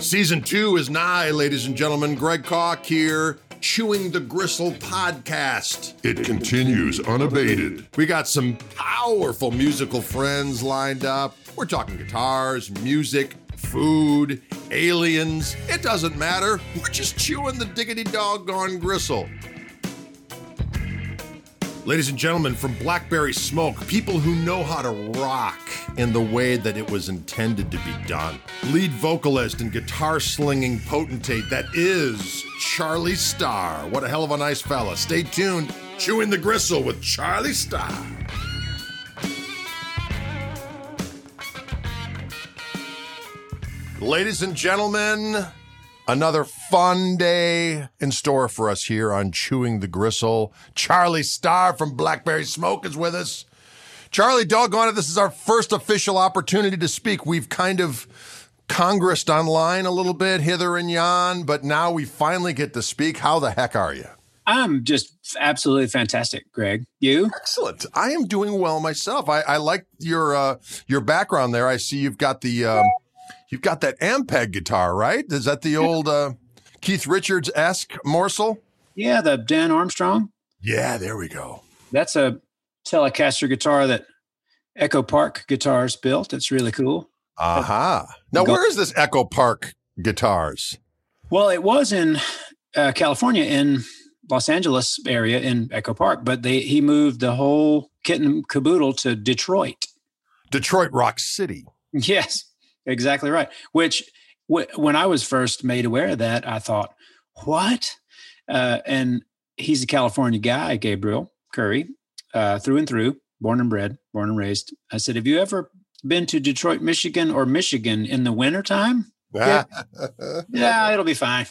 Season two is nigh, ladies and gentlemen. Greg Koch here, Chewing the Gristle podcast. It continues unabated. We got some powerful musical friends lined up. We're talking guitars, music, food, aliens. It doesn't matter. We're just chewing the diggity doggone gristle. Ladies and gentlemen, from Blackberry Smoke, people who know how to rock in the way that it was intended to be done. Lead vocalist and guitar slinging potentate that is Charlie Starr. What a hell of a nice fella. Stay tuned. Chewing the Gristle with Charlie Starr. Ladies and gentlemen, another fun day in store for us here on Chewing the Gristle. Charlie Starr from Blackberry Smoke is with us. Charlie, doggone it, this is our first official opportunity to speak. We've kind of congressed online a little bit, hither and yon, but now we finally get to speak. How the heck are you? I'm just absolutely fantastic, Greg. You? Excellent. I am doing well myself. I, I like your uh, your background there. I see you've got the um, you've got that Ampeg guitar, right? Is that the old uh, Keith Richards esque morsel? Yeah, the Dan Armstrong. Yeah, there we go. That's a Telecaster guitar that Echo Park Guitars built. It's really cool. Aha. Uh-huh. Now, where is this Echo Park Guitars? Well, it was in uh, California, in Los Angeles area, in Echo Park, but they he moved the whole kit and caboodle to Detroit. Detroit Rock City. Yes, exactly right. Which, w- when I was first made aware of that, I thought, what? Uh, and he's a California guy, Gabriel Currie, uh, through and through, born and bred, born and raised. I said, Have you ever been to Detroit, Michigan or Michigan in the wintertime? yeah. yeah, it'll be fine.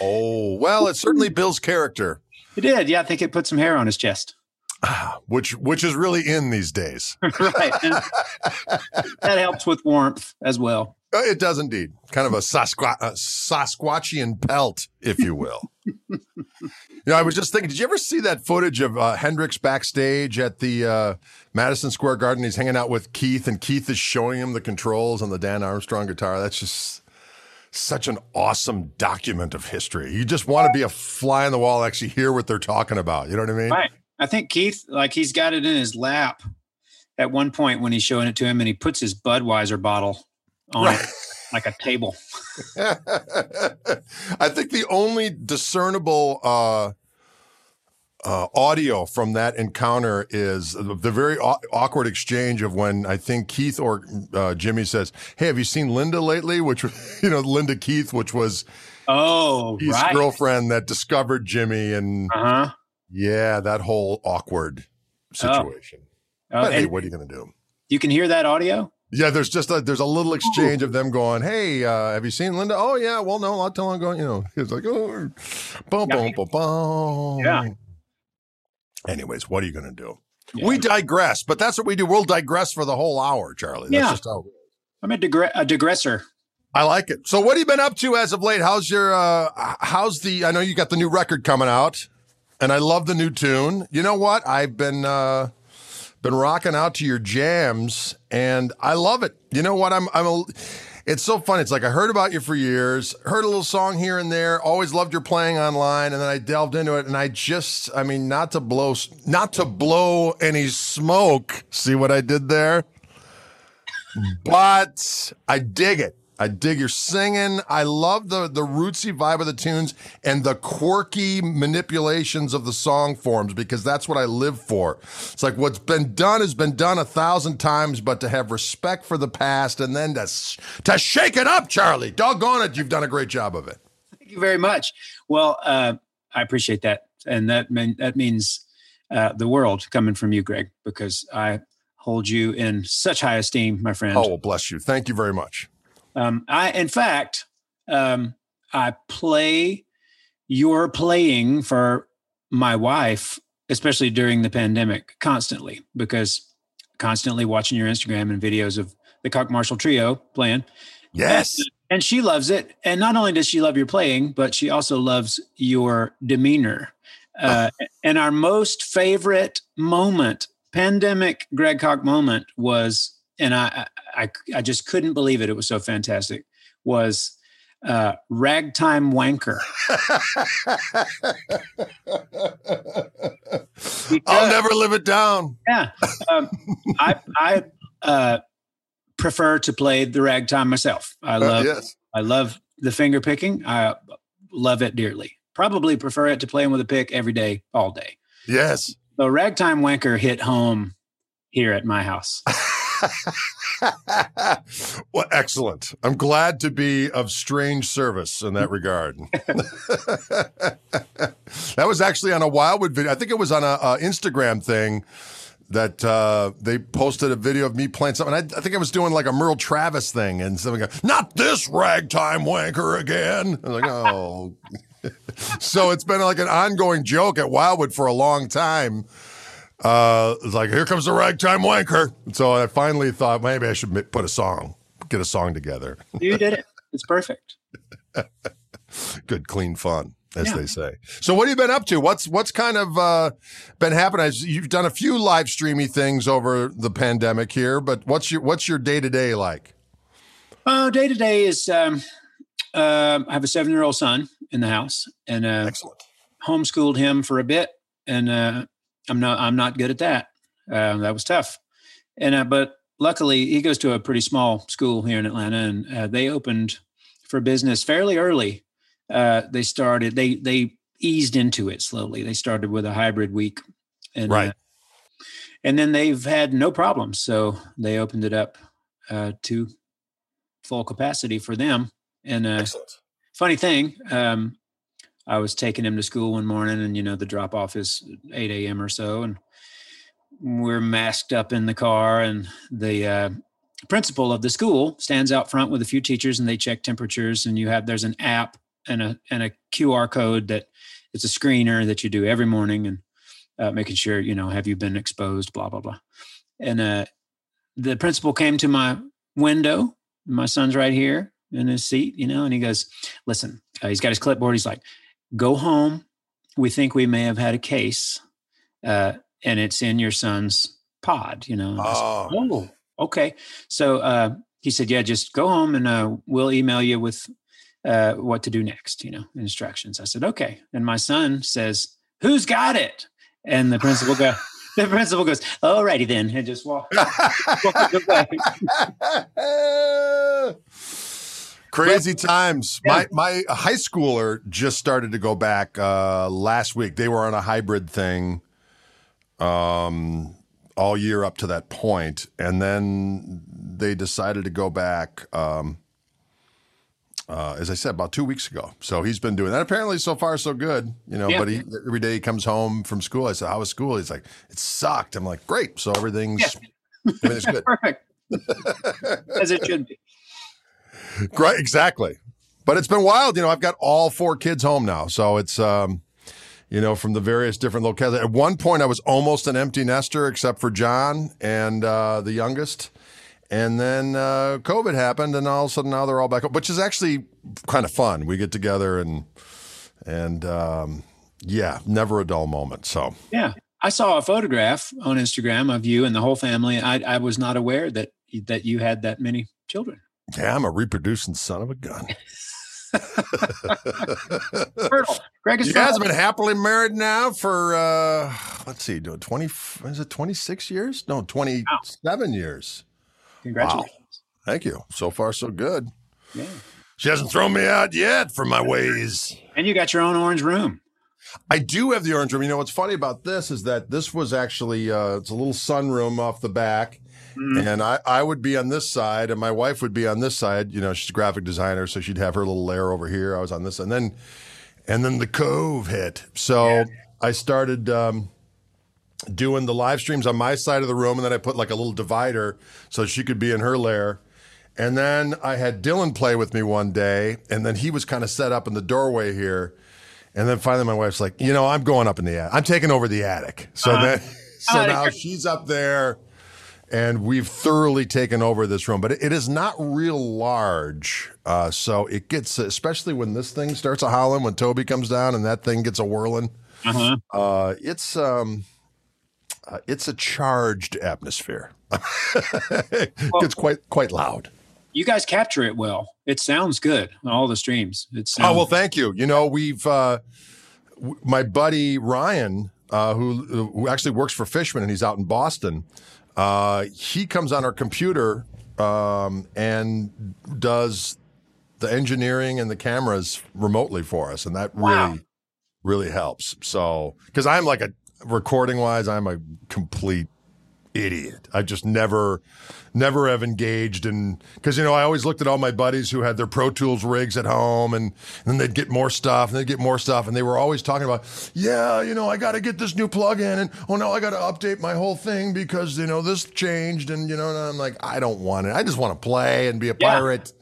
oh, well, it certainly builds character. It did. Yeah, I think it put some hair on his chest. which which is really in these days. right. that helps with warmth as well. Uh, it does indeed. Kind of a, Sasqua- a Sasquatchian pelt, if you will. you know, I was just thinking, did you ever see that footage of uh, Hendrix backstage at the uh, Madison Square Garden? He's hanging out with Keith, and Keith is showing him the controls on the Dan Armstrong guitar. That's just such an awesome document of history. You just want to be a fly on the wall, actually hear what they're talking about. You know what I mean? Right. I think Keith, like he's got it in his lap at one point when he's showing it to him, and he puts his Budweiser bottle on right. it like a table. I think the only discernible uh, uh, audio from that encounter is the very aw- awkward exchange of when I think Keith or uh, Jimmy says, "Hey, have you seen Linda lately?" Which you know, Linda Keith, which was oh his right. girlfriend that discovered Jimmy, and uh-huh. Yeah, that whole awkward situation. Oh. But hey, what are you going to do? You can hear that audio. Yeah, there's just a there's a little exchange of them going, "Hey, uh, have you seen Linda?" Oh yeah, well no, not too long ago. You know, he's like, "Oh, boom, boom, boom, boom." Yeah. Anyways, what are you going to do? Yeah. We digress, but that's what we do. We'll digress for the whole hour, Charlie. That's yeah. just how. I'm a, digre- a digressor. I like it. So, what have you been up to as of late? How's your? uh How's the? I know you got the new record coming out, and I love the new tune. You know what? I've been. uh been rocking out to your jams and I love it. You know what? I'm, I'm a, it's so fun. It's like I heard about you for years, heard a little song here and there, always loved your playing online. And then I delved into it and I just, I mean, not to blow, not to blow any smoke. See what I did there? But I dig it. I dig your singing. I love the the rootsy vibe of the tunes and the quirky manipulations of the song forms because that's what I live for. It's like what's been done has been done a thousand times, but to have respect for the past and then to to shake it up, Charlie. Doggone it, you've done a great job of it. Thank you very much. Well, uh, I appreciate that, and that mean, that means uh, the world coming from you, Greg, because I hold you in such high esteem, my friend. Oh, well, bless you. Thank you very much. Um, I, in fact, um, I play your playing for my wife, especially during the pandemic, constantly because constantly watching your Instagram and videos of the Koch Marshall Trio playing. Yes. And, and she loves it. And not only does she love your playing, but she also loves your demeanor. Uh, and our most favorite moment, pandemic Greg Koch moment, was and I, I, I just couldn't believe it. It was so fantastic. was uh, ragtime wanker. I'll never live it down. Yeah, um, I I uh, prefer to play the ragtime myself. I Uh, love yes. I love the finger picking. I love it dearly. Probably prefer it to playing with a pick every day, all day. Yes. So ragtime wanker hit home here at my house. well, excellent. I'm glad to be of strange service in that regard. that was actually on a Wildwood video. I think it was on a, Instagram thing that uh, they posted a video of me playing something. I, I think I was doing like a Merle Travis thing, and something. Go, Not this ragtime wanker again. I was like, oh. so it's been like an ongoing joke at Wildwood for a long time. Uh, it's like, here comes the ragtime wanker. So I finally thought maybe I should put a song, get a song together. You did it. It's perfect. Good, clean fun, as Yeah. they say. So what have you been up to? What's what's kind of uh, been happening? You've done a few live streamy things over the pandemic here, but what's your what's your day to day like? Oh, day to day is um, uh, I have a seven year old son in the house, and uh, Excellent. homeschooled him for a bit, and uh, I'm not I'm not good at that. Uh, that was tough, and uh, but luckily he goes to a pretty small school here in Atlanta, and uh, they opened for business fairly early. Uh, they started they they eased into it slowly. They started with a hybrid week, and Right. uh, and then they've had no problems. So they opened it up uh, to full capacity for them, and uh, Excellent. funny thing um i was taking him to school one morning and you know the drop off is 8 a.m or so and we're masked up in the car and the uh, principal of the school stands out front with a few teachers and they check temperatures and you have there's an app and a and a qr code that it's a screener that you do every morning and uh, making sure you know have you been exposed blah blah blah. And uh the principal came to my window my son's right here in his seat you know and he goes listen uh, he's got his clipboard he's like go home. We think we may have had a case uh, and it's in your son's pod you know I said, Oh, oh okay. So uh, he said yeah just go home and uh, we'll email you with uh, what to do next you know instructions. I said okay. And my son says who's got it? And the principal go the principal goes alrighty then and just walk walked away. Crazy times. Yeah. My my high schooler just started to go back uh, last week. They were on a hybrid thing um, all year up to that point, and then they decided to go back. Um, uh, as I said, about two weeks ago. So he's been doing that. Apparently, so far so good. You know, Yeah. but he every day he comes home from school. I said, "How was school?" He's like, "It sucked." I'm like, "Great." So everything's everything's good. perfect as it should be Great, exactly. But it's been wild. You know, I've got all four kids home now, so it's um, you know, from the various different locales. At one point, I was almost an empty nester, except for John and uh, the youngest. And then uh, COVID happened, and all of a sudden now they're all back up, which is actually kind of fun. We get together and and um, yeah, never a dull moment. So Yeah, I saw a photograph on Instagram of you and the whole family. I, I was not aware that that you had that many children. Yeah, I'm a reproducing son of a gun. Fertile. Greg is You guys have been happily married now for uh let's see, do twenty is it twenty six years? No, twenty seven years. Congratulations. Thank you. So far so good. Yeah. She hasn't thrown me out yet for my ways. And you got your own orange room. I do have the orange room. You know what's funny about this is that this was actually uh it's a little sunroom off the back. And I, I would be on this side and my wife would be on this side. You know, she's a graphic designer, so she'd have her little lair over here. I was on this and then and then the cove hit. So I started um doing the live streams on my side of the room, and then I put like a little divider so she could be in her lair. And then I had Dylan play with me one day, and then he was kind of set up in the doorway here. And then finally, my wife's like, "You know, I'm going up in the attic. I'm taking over the attic." So then, so Oh, now she's up there, and we've thoroughly taken over this room. But it, it is not real large, uh, so it gets, especially when this thing starts a howling, when Toby comes down and that thing gets a whirling. Uh-huh. Uh, it's um, uh, it's a charged atmosphere. it gets quite quite loud. you guys capture it well. It sounds good on all the streams. It's oh well, thank you. You know, we've uh, w- my buddy Ryan, uh, who who actually works for Fishman, and he's out in Boston. Uh, he comes on our computer um, and does the engineering and the cameras remotely for us, and that Wow. really really helps. So, because I'm like a recording wise, I'm a complete idiot. I just never, never have engaged in because you know I always looked at all my buddies who had their Pro Tools rigs at home, and, and then they'd get more stuff, and they'd get more stuff, and they were always talking about, yeah, you know, I got to get this new plug in, and oh no, I got to update my whole thing because you know this changed, and you know, and I'm like, I don't want it. I just want to play and be a Yeah. pirate.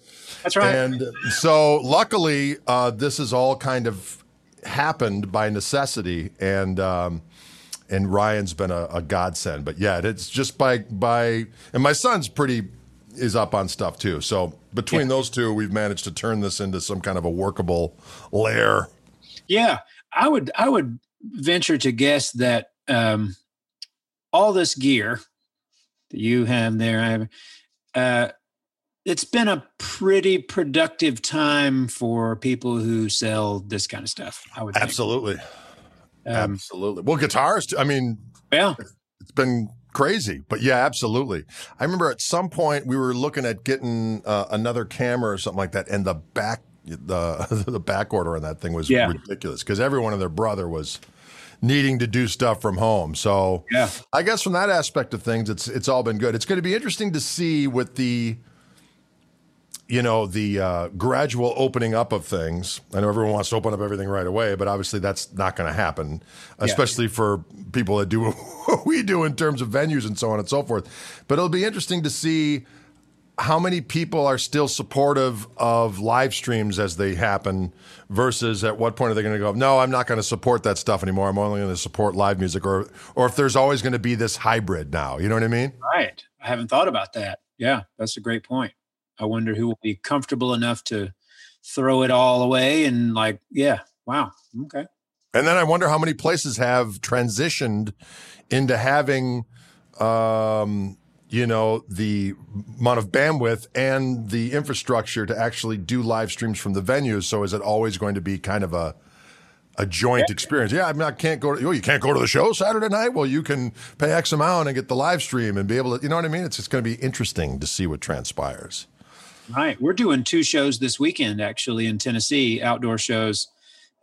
That's right. And so, luckily, uh, this has all kind of happened by necessity, and um, and Ryan's been a, a godsend. But yeah, it's just by by, and my son's pretty is up on stuff too. So between those two, we've managed to turn this into some kind of a workable lair. Yeah, I would I would venture to guess that um, all this gear that you have there, I have, uh, it's been a pretty productive time for people who sell this kind of stuff. I would think. Absolutely, Um, absolutely. Well, guitars. I mean, yeah, it's been crazy but yeah absolutely i remember at some point we were looking at getting uh, another camera or something like that and the back the the back order on that thing was Yeah. ridiculous because everyone and their brother was needing to do stuff from home so yeah, i guess from that aspect of things it's it's all been good it's going to be interesting to see with the you know the uh, gradual opening up of things. I know everyone wants to open up everything right away, but obviously that's not going to happen, especially for people that do what we do in terms of venues and so on and so forth. But it'll be interesting to see how many people are still supportive of live streams as they happen versus at what point are they going to go no i'm not going to support that stuff anymore i'm only going to support live music or or if there's always going to be this hybrid now you know what i mean right. I haven't thought about that. Yeah, that's a great point. I wonder who will be comfortable enough to throw it all away and like, yeah, wow, okay. And then I wonder how many places have transitioned into having, um, you know, the amount of bandwidth and the infrastructure to actually do live streams from the venues. So is it always going to be kind of a a joint experience? Yeah, I mean, I can't go. To, oh, you can't go to the show Saturday night. Well, you can pay X amount and get the live stream and be able to. You know what I mean? It's just going to be interesting to see what transpires. Right. We're doing two shows this weekend, actually, in Tennessee, outdoor shows.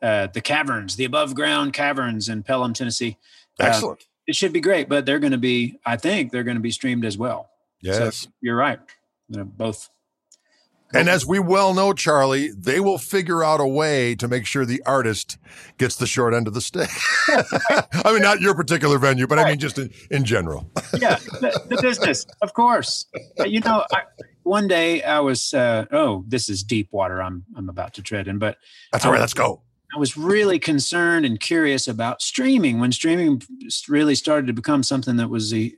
Uh, the caverns, the above ground caverns in Pelham, Tennessee. Uh, Excellent. it should be great, but they're going to be, I think they're going to be streamed as well. yes. So you're right. They're both. And as we well know, Charlie, they will figure out a way to make sure the artist gets the short end of the stick. I mean, not your particular venue, but I mean just in, in general. Yeah. the, the business, of course. Uh, You know, I, one day I was, uh, oh, this is deep water I'm, I'm about to tread in, but That's all right. Let's go. I was really concerned and curious about streaming when streaming really started to become something that was the,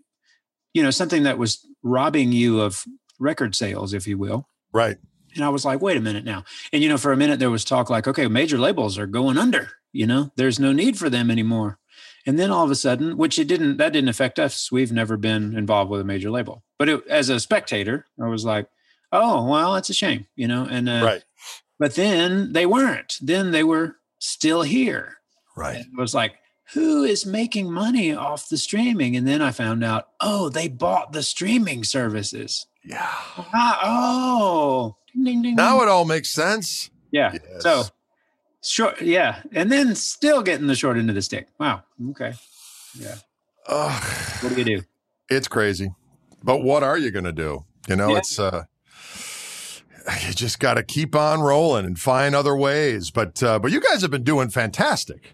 you know, something that was robbing you of record sales, if you will. Right. And I was like, wait a minute now. And, you know, for a minute there was talk like, okay, major labels are going under, you know, there's no need for them anymore. And then all of a sudden, which it didn't, that didn't affect us. We've never been involved with a major label. But it, as a spectator, I was like, oh, well, that's a shame, you know, and, uh, Right. but then they weren't. Then they were still here. Right. And it was like, who is making money off the streaming? And then I found out, oh, they bought the streaming services. Yeah. Ah, oh, ding, ding, ding, Now it all makes sense. yeah. Yes. So short, yeah, and then still getting the short end of the stick. Wow. Okay. Yeah. Ugh, What do you do? it's crazy. But what are you going to do? You know, Yeah. it's, uh, you just got to keep on rolling and find other ways. But, uh, but you guys have been doing fantastic.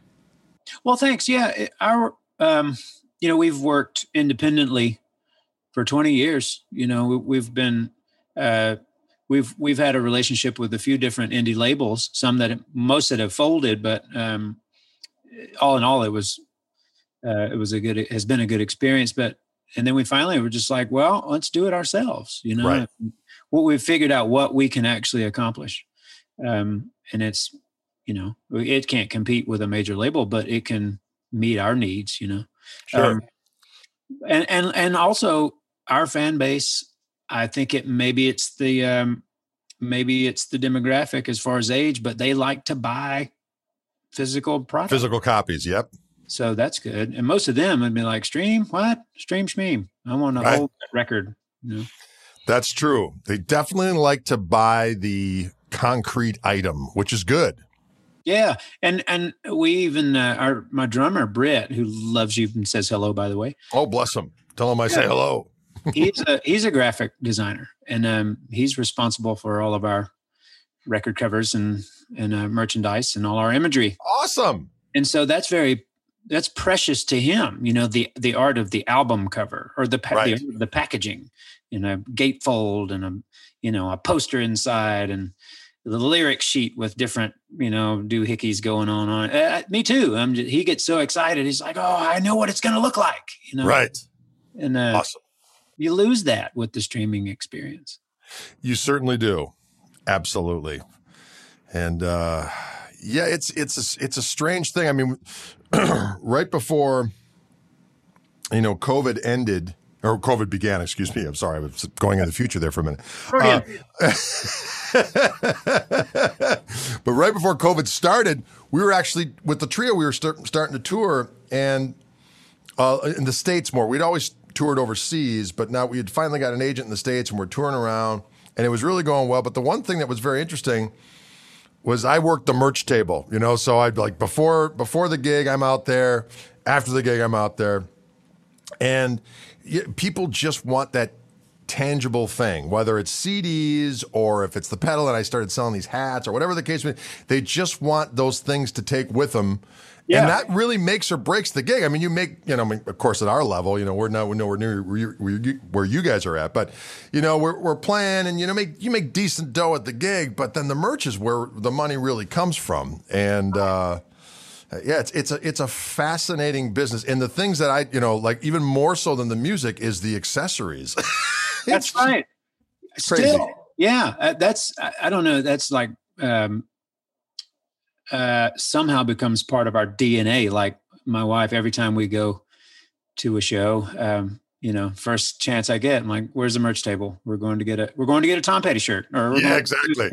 Well, thanks. Yeah, our um, you know, we've worked independently for 20 years. You know, we've been uh, we've we've had a relationship with a few different indie labels. Some that most that have folded, but um, all in all, it was uh, it was a good it has been a good experience. But and then we finally were just like, well, let's do it ourselves. You know, Right. what we've figured out what we can actually accomplish, um, and it's you know it can't compete with a major label but it can meet our needs you know Sure. Um, and and and also our fan base I think it maybe it's the um, maybe it's the demographic as far as age, but they like to buy physical product. Physical copies. Yep. So that's good. And most of them would be like, stream what? Stream schmeam. I want a Right. whole record. You know? That's true. They definitely like to buy the concrete item, which is good. Yeah, and and we even uh, our my drummer Britt, who loves you and says hello, by the way. Oh, bless him! Tell him I say hello. He's a he's a graphic designer, and um, he's responsible for all of our record covers and and uh, merchandise and all our imagery. Awesome. And so that's very that's precious to him. You know the the art of the album cover or the pa- Right. the, the packaging, you know, gatefold and a you know a poster inside and the lyric sheet with different you know doohickeys going on on it. Uh, me too. I'm just, he gets so excited. He's like, oh, I know what it's going to look like. You know, Right. And uh, Awesome. You lose that with the streaming experience. You certainly do. Absolutely. And uh yeah, it's it's a, it's a strange thing. I mean, right before you know COVID ended or COVID began, excuse me. I'm sorry, I was going in the future there for a minute. Uh, but right before COVID started, we were actually with the trio. We were start, starting to tour, and uh, in the states more. We'd always toured overseas, but now we had finally got an agent in the states, and we're touring around, and it was really going well. But the one thing that was very interesting was I worked the merch table, you know. So I'd like before before the gig, I'm out there. After the gig, I'm out there, and people just want that tangible thing, whether it's CDs or if it's the pedal. And I started selling these hats or whatever the case may be. They just want those things to take with them. Yeah. And that really makes or breaks the gig. I mean, you make, you know, I mean, of course, at our level, you know, we're not, we're nowhere near where you, where you- guys are at, but you know, we're, we're playing and, you know, make, you make decent dough at the gig, but then the merch is where the money really comes from. And, uh, yeah, it's it's a it's a fascinating business, and the things that I you know like even more so than the music is the accessories. That's right. crazy. Still, yeah, uh, that's I, I don't know. That's like um, uh, somehow becomes part of our DNA. Like my wife, every time we go to a show, um, you know, first chance I get, I'm like, "Where's the merch table? We're going to get a we're going to get a Tom Petty shirt." Or Yeah, exactly.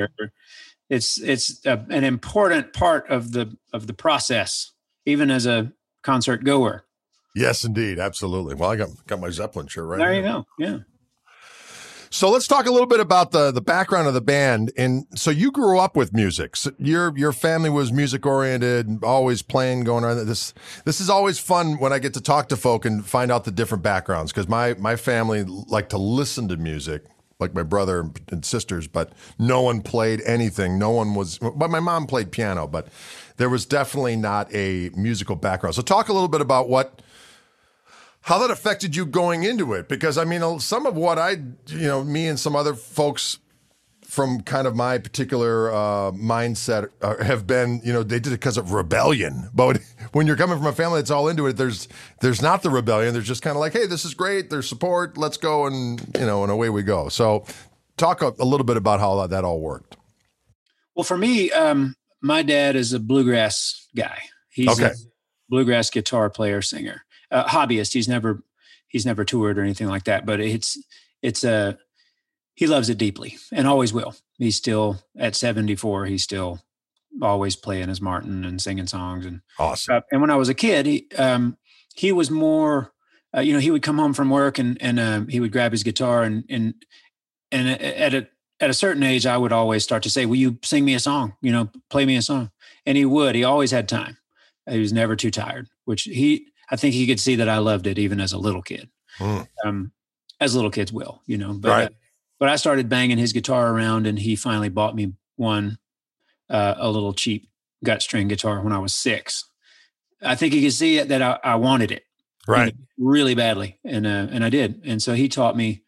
It's it's a, an important part of the of the process, even as a concert goer. Yes, indeed, absolutely. Well, I got got my Zeppelin shirt right. There here. you go. Yeah. So let's talk a little bit about the the background of the band. And so you grew up with music. So your your family was music oriented, always playing, going on. This this is always fun when I get to talk to folk and find out the different backgrounds because my my family like to listen to music. Like my brother and sisters, but no one played anything. No one was, but my mom played piano, but there was definitely not a musical background. So, talk a little bit about what how that affected you going into it? Because i mean some of what i you know me and some other folks from kind of my particular uh, mindset uh, have been you know they did it because of rebellion. But when you're coming from a family that's all into it there's there's not the rebellion. There's just kind of like hey this is great. There's support. Let's go and you know and away we go. So talk a, a little bit about how that all worked. Well, for me, um, my dad is a bluegrass guy. He's Okay. a bluegrass guitar player, singer, uh, hobbyist. He's never he's never toured or anything like that. But it's it's a he loves it deeply and always will. He's still at seventy four. He's still always playing his Martin and singing songs and awesome uh, and when I was a kid, he um, he was more, uh, you know, he would come home from work and and um, he would grab his guitar and and and at a at a certain age, I would always start to say, "Will you sing me a song? You know, play me a song." And he would. He always had time. He was never too tired. Which he, I think, he could see that I loved it even as a little kid, Mm. um, as little kids will, you know. But Right. uh, but I started banging his guitar around, and he finally bought me one, uh, a little cheap gut string guitar when I was six. I think he could see it that I, I wanted it right really badly, and uh, and I did. And so he taught me,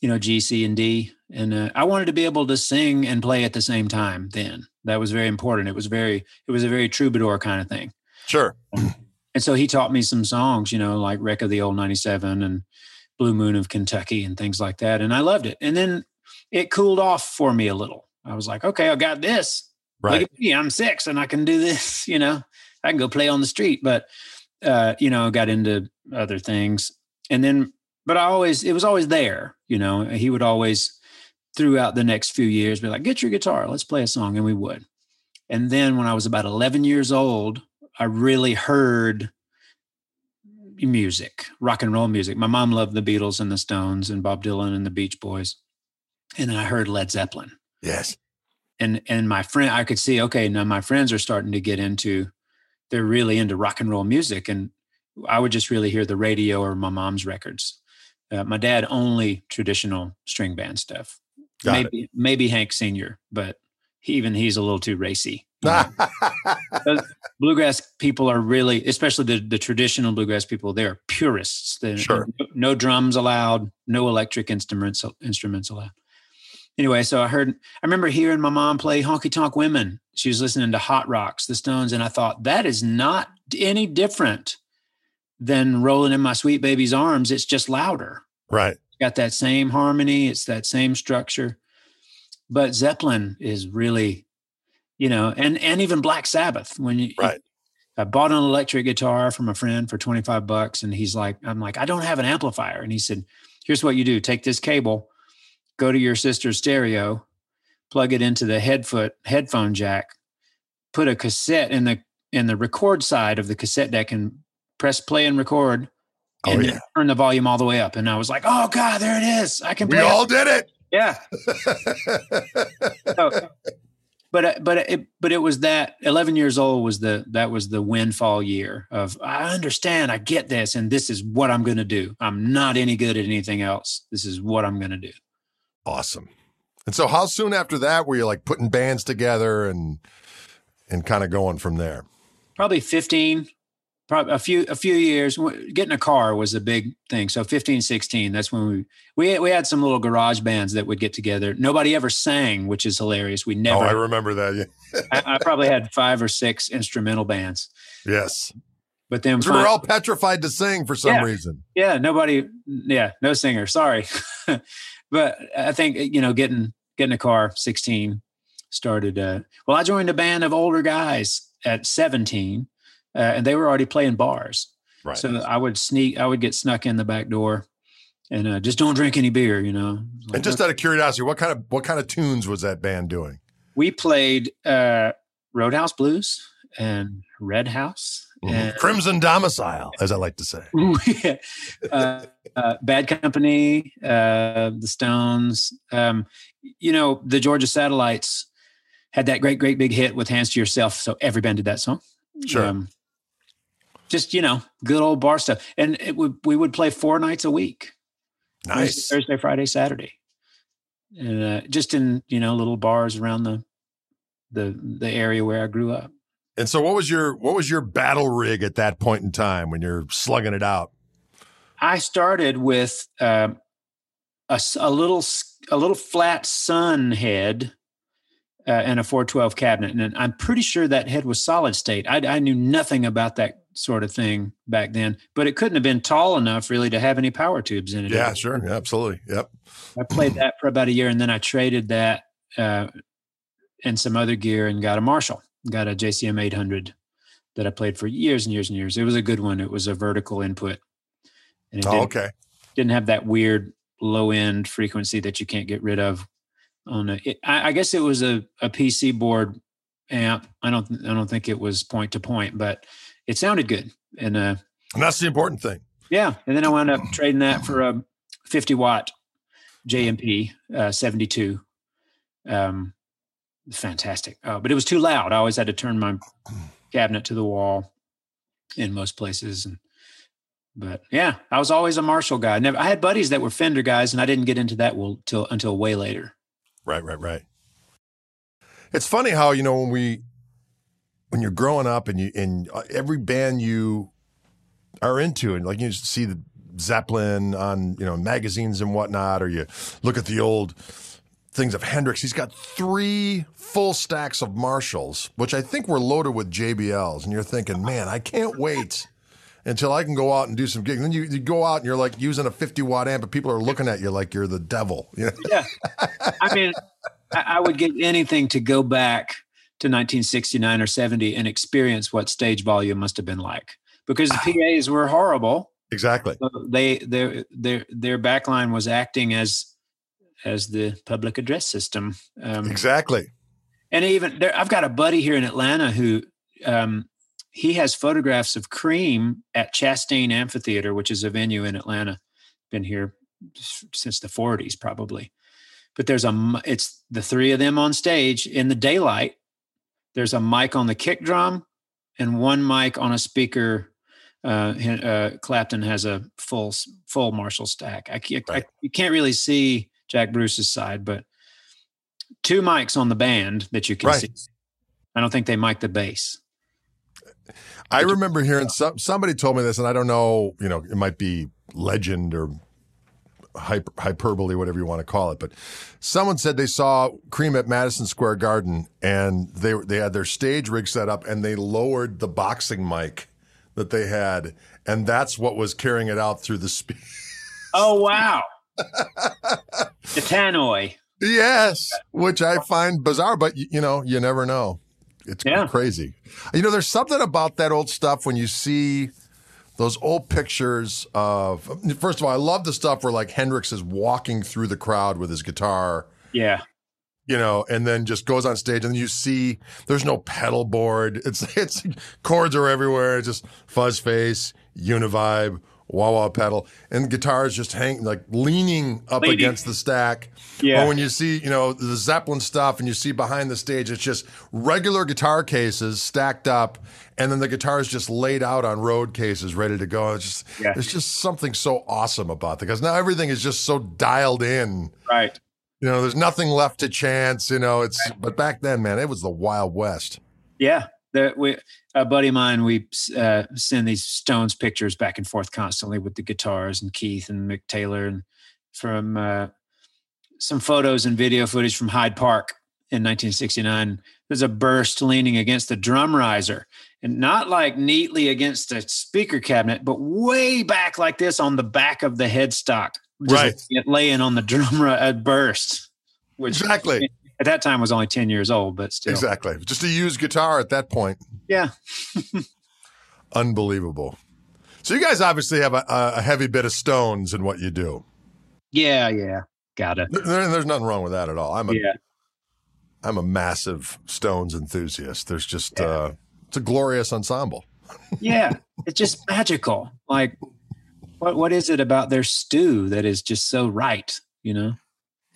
you know, G, C, and D, and uh, I wanted to be able to sing and play at the same time. Then that was very important. It was very, it was a very troubadour kind of thing. sure And so he taught me some songs, you know, like Wreck of the Old 97 and Blue Moon of Kentucky and things like that. And I loved it. And then it cooled off for me a little. I was like, okay, I got this. right Look at me, I'm six and I can do this, you know, I can go play on the street. But, uh, you know, got into other things. And then but I always it was always there. You know, he would always throughout the next few years be like, "Get your guitar, let's play a song," and we would. And then when I was about 11 years old, I really heard music, rock and roll music. My mom loved the Beatles and the Stones and Bob Dylan and the Beach Boys, and I heard Led Zeppelin. Yes. And and my friend, I could see, okay, now my friends are starting to get into, they're really into rock and roll music, and I would just really hear the radio or my mom's records. Uh, my dad only traditional string band stuff. Got maybe it. maybe Hank Senior, but he, even he's a little too racy. Um, Those bluegrass people are really, especially the, the traditional bluegrass people, they're purists. They're, Sure. no, no drums allowed, no electric instruments instruments allowed. Anyway, so I heard, I remember hearing my mom play Honky Tonk Women. She was listening to Hot Rocks, the Stones, and I thought that is not any different than Rolling in My Sweet Baby's Arms. It's just louder right. got that same harmony it's that same structure but zeppelin is really you know and and even black sabbath when you Right. i bought an electric guitar from a friend for 25 bucks and he's like i'm like i don't have an amplifier and he said here's what you do take this cable go to your sister's stereo plug it into the headfoot headphone jack put a cassette in the in the record side of the cassette deck and press play and record Oh, and yeah. turn the volume all the way up. And I was like, oh God, there it is. I can We play. it." all did it. Yeah. So, but it but it was that 11 years old was the that was the windfall year of I understand, I get this, and this is what I'm going to do. I'm not any good at anything else. This is what I'm going to do. awesome. And so, how soon after that were you like putting bands together and and kind of going from there? Probably 15, probably a few a few years. Getting a car was a big thing. So 15, 16, that's when we we we had some little garage bands that would get together. Nobody ever sang, which is hilarious. We never. Oh, I remember that. Yeah. I, I probably had five or six instrumental bands, Yes. but then We were all petrified to sing for some Yeah. reason. yeah, nobody, yeah, no singer. Sorry, but I think you know, getting getting a car, sixteen, started. Uh, well, I joined a band of older guys at seventeen, uh, and they were already playing bars. Right. So I would sneak, I would get snuck in the back door, and uh, just don't drink any beer, you know. and just out of curiosity, what kind of what kind of tunes was that band doing? we played uh, Roadhouse Blues and Red House. And, Crimson Domicile, as I like to say. uh, uh, Bad Company, uh, the Stones. Um, you know, the Georgia Satellites had that great, great big hit with "Hands to Yourself," so every band did that song. Sure. Just you know, good old bar stuff, and it would we would play four nights a week. Nice. Thursday, Thursday, Friday, Saturday, and uh, just in you know little bars around the the the area where I grew up. And so, what was your what was your battle rig at that point in time when you're slugging it out? I started with um, a, a little a little flat Sunn head uh, and a 412 cabinet, and I'm pretty sure that head was solid state. I, I knew nothing about that sort of thing back then, but it couldn't have been tall enough really to have any power tubes in it. Yeah, sure. Yeah, absolutely. Yep. I played that for about a year, and then I traded that uh, and some other gear and got a Marshall, got a JCM 800 that I played for years and years and years. It was a good one. It was a vertical input, and it Oh, didn't, okay. didn't have that weird low end frequency that you can't get rid of. On a, it, I, I guess it was a, a PC board amp. I don't I don't think it was point to point, but it sounded good. And uh, And that's the important thing. yeah, and then I wound up trading that for a 50 watt JMP uh, 72. Um, fantastic, uh, but it was too loud. I always had to turn my cabinet to the wall in most places. And but yeah, I was always a Marshall guy. Never, I had buddies that were Fender guys, and I didn't get into that till until way later. Right, right, right. It's funny how you know when we when you're growing up and you and uh, every band you are into and like you see the Zeppelin on you know magazines and whatnot, or you look at the old things of Hendrix. He's got three full stacks of Marshalls, which I think were loaded with JBLs, and you're thinking, man, I can't wait. Until I can go out and do some gigs. Then you, you go out and you're like using a 50 watt amp, and people are looking at you like you're the devil. Know? Yeah, I mean, I would give anything to go back to 1969 or 70 and experience what stage volume must have been like because the PAs were horrible. exactly. So they their their their backline was acting as as the public address system. Um, exactly. And even there, I've got a buddy here in Atlanta who um, he has photographs of Cream at Chastain Amphitheater, which is a venue in Atlanta. Been here since the 40s, probably. But there's a it's the three of them on stage in the daylight. There's a mic on the kick drum and one mic on a speaker. Uh, uh, Clapton has a full full Marshall stack. I, can't, right. I you can't really see Jack Bruce's side, but two mics on the band that you can right. see. I don't think they mic the bass. I remember hearing some, somebody told me this, and I don't know, you know, it might be legend or hyper, hyperbole, whatever you want to call it, but someone said they saw Cream at Madison Square Garden, and they they had their stage rig set up, and they lowered the boxing mic that they had, and that's what was carrying it out through the speed. Oh wow! the tannoy. Yes, which I find bizarre, but you know, you never know. It's yeah. crazy. You know, there's something about that old stuff when you see those old pictures of. First of all, I love the stuff where like Hendrix is walking through the crowd with his guitar. Yeah. You know, and then just goes on stage, and you see there's no pedal board. It's it's chords are everywhere. It's just fuzz face, univibe, wah wah pedal, and guitars just hang like leaning up Leaning. against the stack. Yeah. Or when you see, you know, the Zeppelin stuff and you see behind the stage, it's just regular guitar cases stacked up, and then the guitar is just laid out on road cases, ready to go. It's just, yeah. it's just something so awesome about it because now everything is just so dialed in. Right. You know, there's nothing left to chance. You know, it's right. but back then, man, it was the Wild West. Yeah, the, we a buddy of mine, we uh, send these Stones pictures back and forth constantly with the guitars and Keith and Mick Taylor and from uh, some photos and video footage from Hyde Park in 1969. There's a burst leaning against the drum riser and not like neatly against a speaker cabinet, but way back like this on the back of the headstock. right. Laying on the drum uh, burst. Which exactly. At that time was only 10 years old, but still. Exactly. Just a used guitar at that point. Yeah. Unbelievable. So you guys obviously have a, a, heavy bit of stones in what you do. Yeah, yeah. Got it. There, there's nothing wrong with that at all. I'm a, yeah. I'm a massive Stones enthusiast. There's just yeah. uh, it's a glorious ensemble. yeah, it's just magical. Like, what what is it about their stew that is just so right? You know.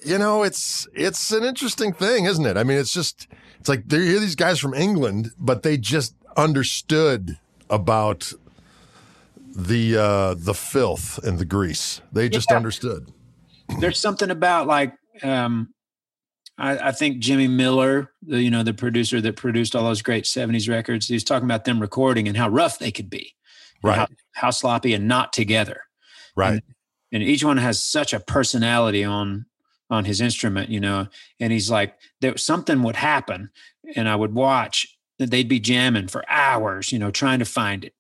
You know, it's it's an interesting thing, isn't it? I mean, it's just it's like they hear these guys from England, but they just understood about the uh the filth and the grease. They just yeah. understood. There's something about like um I, I, think Jimmy Miller, the, you know, the producer that produced all those great 70s records, he's talking about them recording and how rough they could be. Right. How, how, sloppy and not together. Right. And, and each one has such a personality on on his instrument, you know, and he's like, there something would happen, and I would watch that they'd be jamming for hours, you know, trying to find it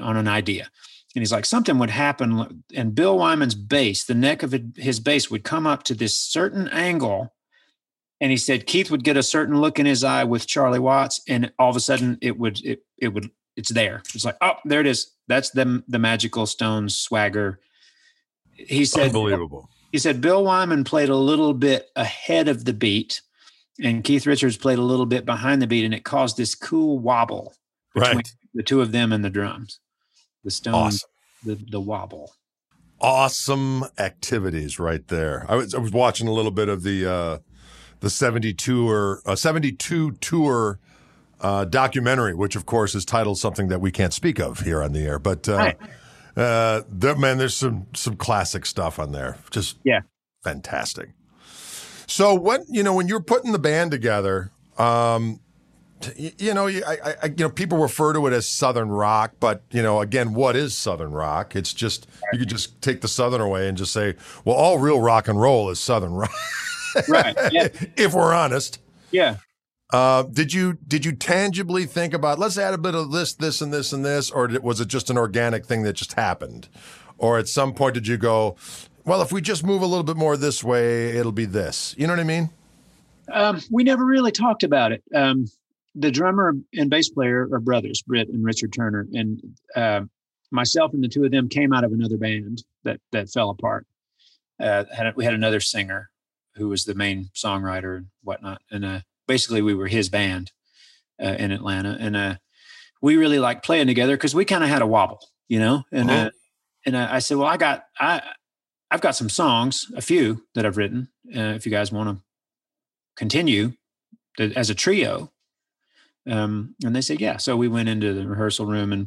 on an idea. And he's like, something would happen, and Bill Wyman's bass, the neck of his bass would come up to this certain angle. And he said Keith would get a certain look in his eye with Charlie Watts, and all of a sudden it would it it would it's there. It's like, oh, there it is. That's the the magical Stones swagger. He said, unbelievable he said Bill Wyman played a little bit ahead of the beat, and Keith Richards played a little bit behind the beat, and it caused this cool wobble between right. the two of them and the drums. The stone, awesome. the the wobble. Awesome activities right there. I was I was watching a little bit of the uh, the seventy two or uh, seventy two tour uh, documentary, which of course is titled something that we can't speak of here on the air, but. Uh, right uh, there, man, there's some some classic stuff on there. Just yeah, fantastic. So what you know when you're putting the band together, um, you, you know, I, I, you know, people refer to it as Southern rock, but you know, again, what is Southern rock? It's just you could just take the Southern away and just say, well, all real rock and roll is Southern rock, right? Yeah. if we're honest, yeah. Uh, did you did you tangibly think about let's add a bit of this, this, and this, and this, or was it just an organic thing that just happened? Or at some point did you go, well, if we just move a little bit more this way, it'll be this. You know what I mean? Um, we never really talked about it. Um, the drummer and bass player are brothers, Britt and Richard Turner, and uh, myself and the two of them came out of another band that that fell apart. Uh, had we had another singer who was the main songwriter and whatnot, and uh, basically we were his band uh, in Atlanta, and uh, we really liked playing together because we kind of had a wobble, you know. And Uh-huh. uh, and uh, I said, well, I got I I've got some songs, a few that I've written. Uh, if you guys want to continue as a trio, um, and they said, yeah. So we went into the rehearsal room and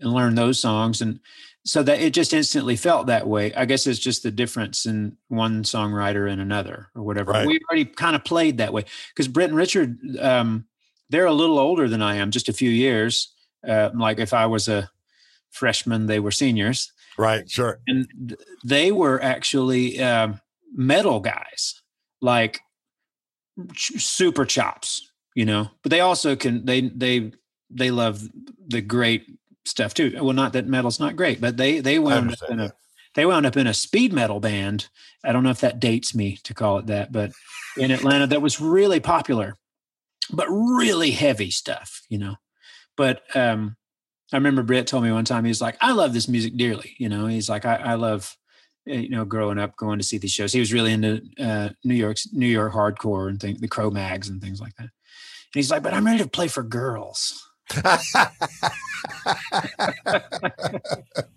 and learned those songs, and so that it just instantly felt that way. I guess it's just the difference in one songwriter and another, or whatever. Right. We already kind of played that way because Brett and Richard, um, they're a little older than I am, just a few years. Uh, like if I was a freshman, they were seniors Right. Sure. and they were actually um, metal guys, like super chops, you know. But they also can they they they love the great stuff too. Well, not that metal's not great, but they they wound up in a they wound up in a speed metal band. I don't know if that dates me to call it that, but in Atlanta that was really popular, but really heavy stuff, you know. But um, I remember Brett told me one time, he was like, I love this music dearly. You know, he's like, I, I love, uh, you know, growing up, going to see these shows. He was really into uh, New York's New York hardcore and things, the Cro-Mags and things like that. And he's like, but I'm ready to play for girls.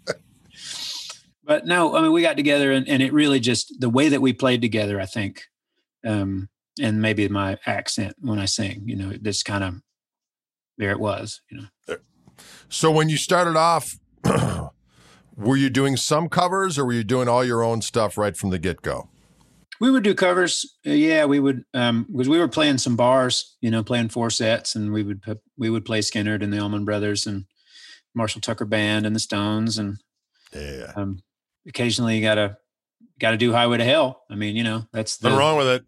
But no, I mean, we got together and, and it really just, the way that we played together, I think, um, and maybe my accent when I sing, you know, this kind of, there it was, you know. so when you started off, were you doing some covers or were you doing all your own stuff right from the get go? We would do covers. Uh, yeah, we would um because we were playing some bars, you know, playing four sets, and we would put, we would play Skynyrd and the Allman Brothers and Marshall Tucker Band and the Stones, and Yeah. um, occasionally you gotta gotta do Highway to Hell. I mean, you know, that's the Nothing wrong with it.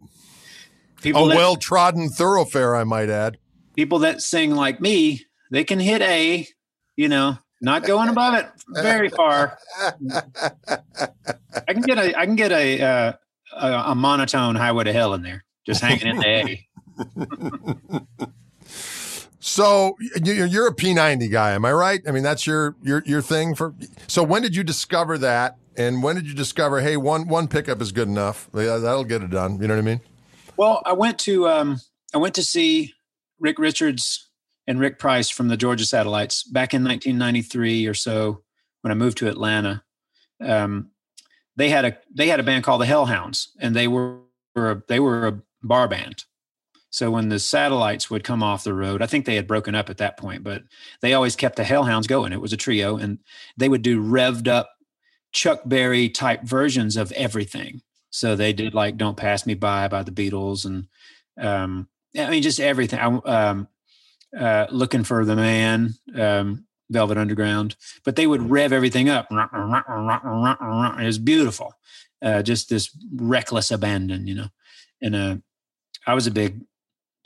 people A well trodden thoroughfare, I might add. people that sing like me. They can hit A, you know, not going above it very far. I can get a I can get a uh, a, a monotone Highway to Hell in there, just hanging in the A. So you- you're a P90 guy, am I right? I mean, that's your your your thing for. So when did you discover that? And when did you discover, hey, one one pickup is good enough? That'll get it done. You know what I mean? Well, I went to um, I went to see Rick Richards and Rick Price from the Georgia Satellites back in 1993 or so when I moved to Atlanta. Um, they had a they had a band called the Hellhounds, and they were, were a, they were a bar band. So when the Satellites would come off the road, I think they had broken up at that point, but they always kept the Hellhounds going. It was a trio, and they would do revved up Chuck Berry type versions of everything. So they did like "Don't Pass Me By" by the Beatles, and um, I mean just everything. I, um, uh, looking for the man, um, Velvet Underground, but they would rev everything up. It was beautiful, uh, just this reckless abandon, you know. And uh, I was a big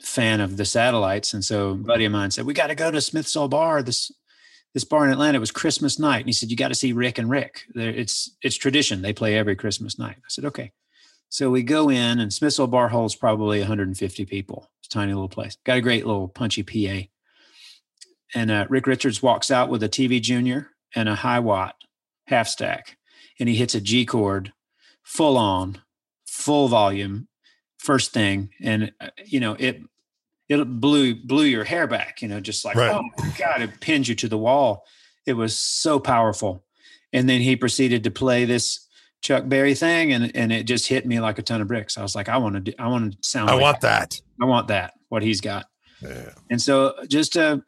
fan of the Satellites, and so a buddy of mine said, "We got to go to Smith's Old Bar. This this bar in Atlanta it was Christmas night." And he said, "You got to see Rick and Rick. They're, it's it's tradition. They play every Christmas night." I said, "Okay." So we go in, and Smith's Old Bar holds probably 150 people. It's a tiny little place. Got a great little punchy PA. And uh, Rick Richards walks out with a TV Junior and a high watt half stack, and he hits a G chord, full on, full volume, first thing, and uh, you know it. It blew blew your hair back, you know, just like Right. oh my god, it pinned you to the wall. It was so powerful. And then he proceeded to play this Chuck Berry thing, and and it just hit me like a ton of bricks. I was like, I want to, do, I want to sound. I like want that. I want that. What he's got. Yeah. And so just a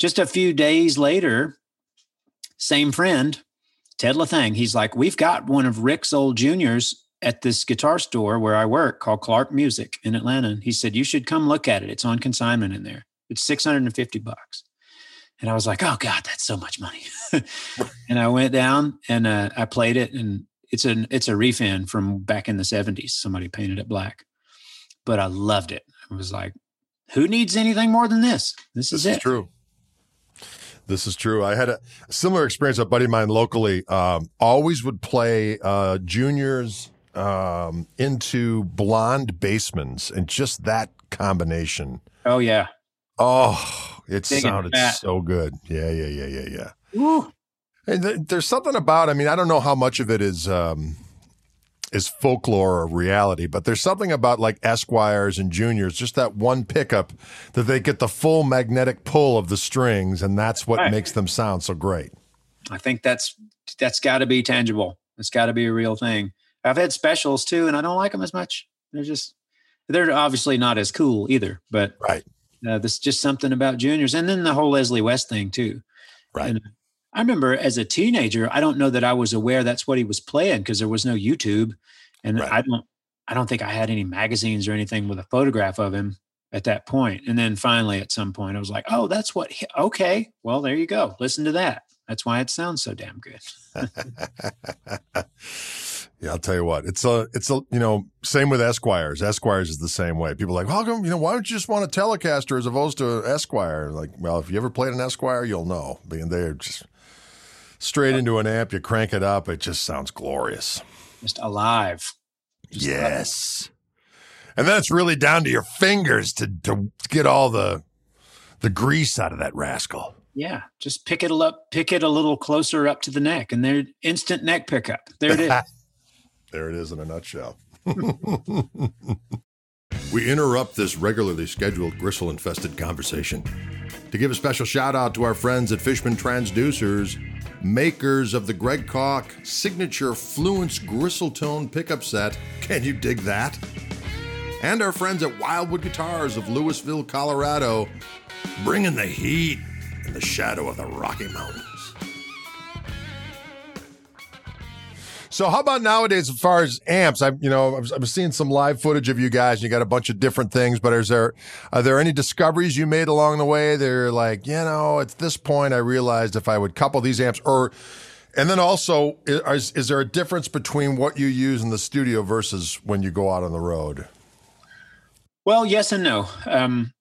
just a few days later, same friend, Ted Lathang, he's like, We've got one of Rick's old juniors at this guitar store where I work called Clark Music in Atlanta. And he said, You should come look at it. It's on consignment in there. It's 650 bucks. And I was like, Oh God, that's so much money. and I went down and uh, I played it and it's an it's a refin from back in the 70s. Somebody painted it black. But I loved it. I was like, who needs anything more than this? This, This is is it. true. This is true. I had a similar experience. A buddy of mine locally um, always would play uh, juniors um, into blonde Bassmans, and just that combination. Oh yeah. Oh, it Big sounded so good. Yeah, yeah, yeah, yeah, yeah. Woo. And th- there's something about. I mean, I don't know how much of it is. Um, is folklore or reality, but there's something about like Esquires and Juniors, just that one pickup that they get the full magnetic pull of the strings, and that's what Right. makes them sound so great. I think that's that's got to be tangible. It's got to be a real thing. I've had specials too, and I don't like them as much. They're just they're obviously not as cool either. But Right. uh, there's just something about juniors, and then the whole Leslie West thing too. Right. And I remember as a teenager, I don't know that I was aware that's what he was playing because there was no YouTube, and Right. I don't I don't think I had any magazines or anything with a photograph of him at that point. And then finally, at some point, I was like, "Oh, that's what." He, okay, well, there you go. Listen to that. That's why it sounds so damn good. yeah, I'll tell you what. It's a, it's a, you know, same with Esquires. Esquires is the same way. People are like, how come, you know, why don't you just want a Telecaster as opposed to Esquire? Like, well, if you ever played an Esquire, you'll know. Being they're just straight into an amp, you crank it up, it just sounds glorious. Just alive. Just alive. yes. And then it's really down to your fingers to, to get all the, the grease out of that rascal. Yeah, just pick it up, pick it a little closer up to the neck, and there, instant neck pickup. There it is. There it is in a nutshell. we interrupt this regularly scheduled gristle infested conversation to give a special shout out to our friends at Fishman Transducers, makers of the Greg Koch signature Fluence gristle tone pickup set. Can you dig that? And our friends at Wildwood Guitars of Louisville, Colorado, bringing the heat in the shadow of the Rocky Mountains. So how about nowadays as far as amps? I you know I was, I was seeing some live footage of you guys. And you got a bunch of different things, but is there are there any discoveries you made along the way? They're like you know at this point I realized if I would couple these amps or and then also is, is there a difference between what you use in the studio versus when you go out on the road? Well, yes and no. Um,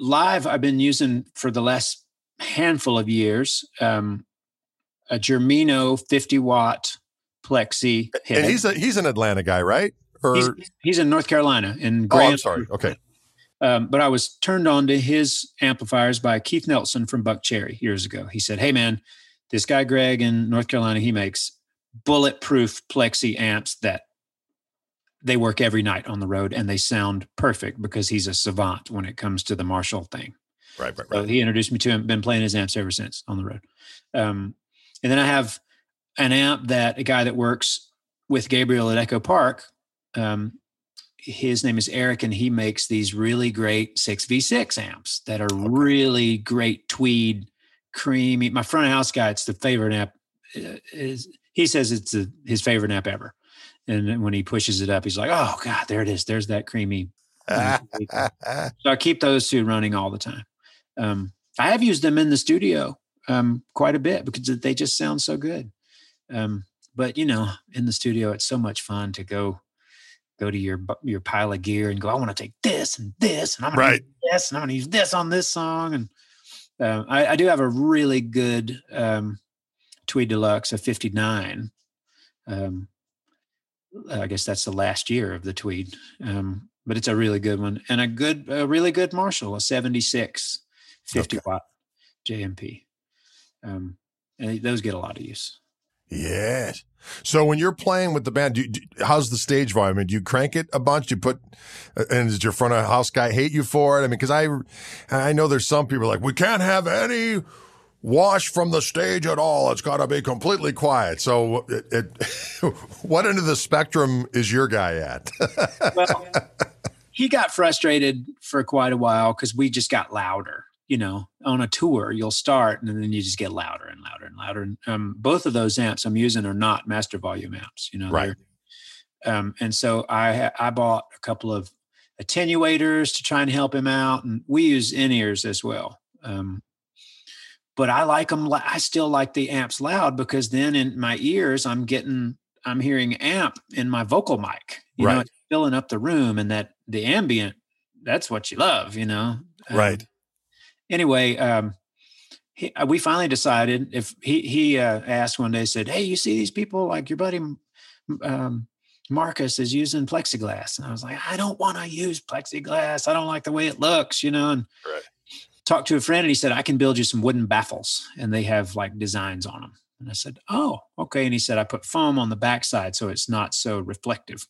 live, I've been using for the last handful of years um, a Germino 50 watt plexi head. And he's a he's an Atlanta guy, right? Or he's, he's in North Carolina in oh, I'm sorry. Okay, Um, but I was turned on to his amplifiers by Keith Nelson from Buckcherry years ago. He said, "Hey, man, this guy Greg in North Carolina, he makes bulletproof plexi amps that they work every night on the road and they sound perfect because he's a savant when it comes to the Marshall thing." right, right, So right. he introduced me to him. Been playing his amps ever since on the road. Um, and then I have an amp that a guy that works with Gabriel at Echopark. Um, his name is Eric, and he makes these really great six v six amps that are really great tweed, creamy. My front of house guy, it's the favorite amp. uh, Is he says it's a, his favorite amp ever. And when he pushes it up, he's like, "Oh God, there it is. There's that creamy." So I keep those two running all the time. Um, I have used them in the studio um, quite a bit because they just sound so good. Um, but you know, in the studio, it's so much fun to go go to your your pile of gear and go. I want to take this and this, and I'm going Right. to use this, and I'm to use this on this song. And uh, I, I do have a really good um, Tweed Deluxe, a '59. Um, I guess that's the last year of the Tweed, um, but it's a really good one and a good, a really good Marshall, a 76 50 Okay. watt JMP. Um, and those get a lot of use. Yes. So when you're playing with the band, do do, how's the stage volume? I mean, do you crank it a bunch? Do you put, uh, and does your front of house guy hate you for it? I mean, because I, I know there's some people like we can't have any wash from the stage at all. It's got to be completely quiet. So, it, it, what end of the spectrum is your guy at? Well, he got frustrated for quite a while because we just got louder. You know, on a tour, you'll start and then you just get louder and louder and louder. And um, both of those amps I'm using are not master volume amps. You know, Right. Um, and so I I bought a couple of attenuators to try and help him out, and we use in ears as well. Um, but I like them. I still like the amps loud because then in my ears I'm getting I'm hearing amp in my vocal mic. You know, Right. it's filling up the room, and that the ambient. That's what you love, you know. Um, right. Anyway, um, he, uh, we finally decided if he he uh, asked one day, said, "Hey, you see these people like your buddy um, Marcus is using plexiglass," and I was like, "I don't want to use plexiglass. I don't like the way it looks," you know. And Right. talked to a friend, and he said, "I can build you some wooden baffles, and they have like designs on them." And I said, Oh, okay. And he said, I put foam on the backside so it's not so reflective.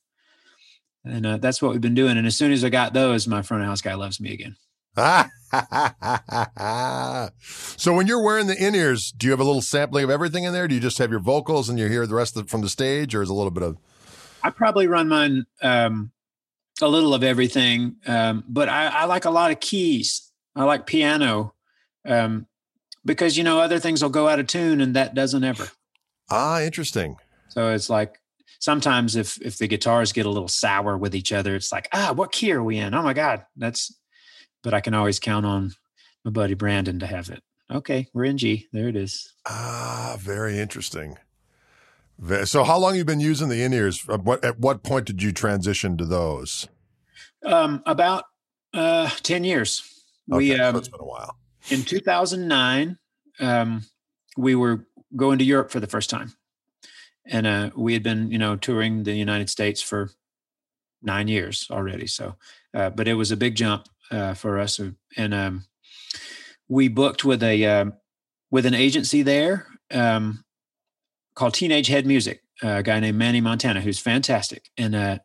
And uh, that's what we've been doing. And as soon as I got those, my front of house guy loves me again. so when you're wearing the in-ears, do you have a little sampling of everything in there? Do you just have your vocals and you hear the rest of, from the stage, or is a little bit of? I probably run mine um, a little of everything, um, but I, I, like a lot of keys. I like piano um, because you know other things will go out of tune, and that doesn't ever. Ah, interesting. So it's like sometimes if if the guitars get a little sour with each other, it's like ah, what key are we in? Oh my god, that's but I can always count on my buddy Brandon to have it. Okay, we're in G. There it is. Ah, very interesting. So, how long you been using the in ears? What at what point did you transition to those? Um, about uh, ten years. Okay, we um, so it's been a while. In 2009, um, we were going to Europe for the first time, and uh, we had been, you know, touring the United States for nine years already. So, uh, but it was a big jump uh, for us, uh, and um, we booked with a uh, with an agency there um, called Teenage Head Music, a guy named Manny Montana, who's fantastic. And uh,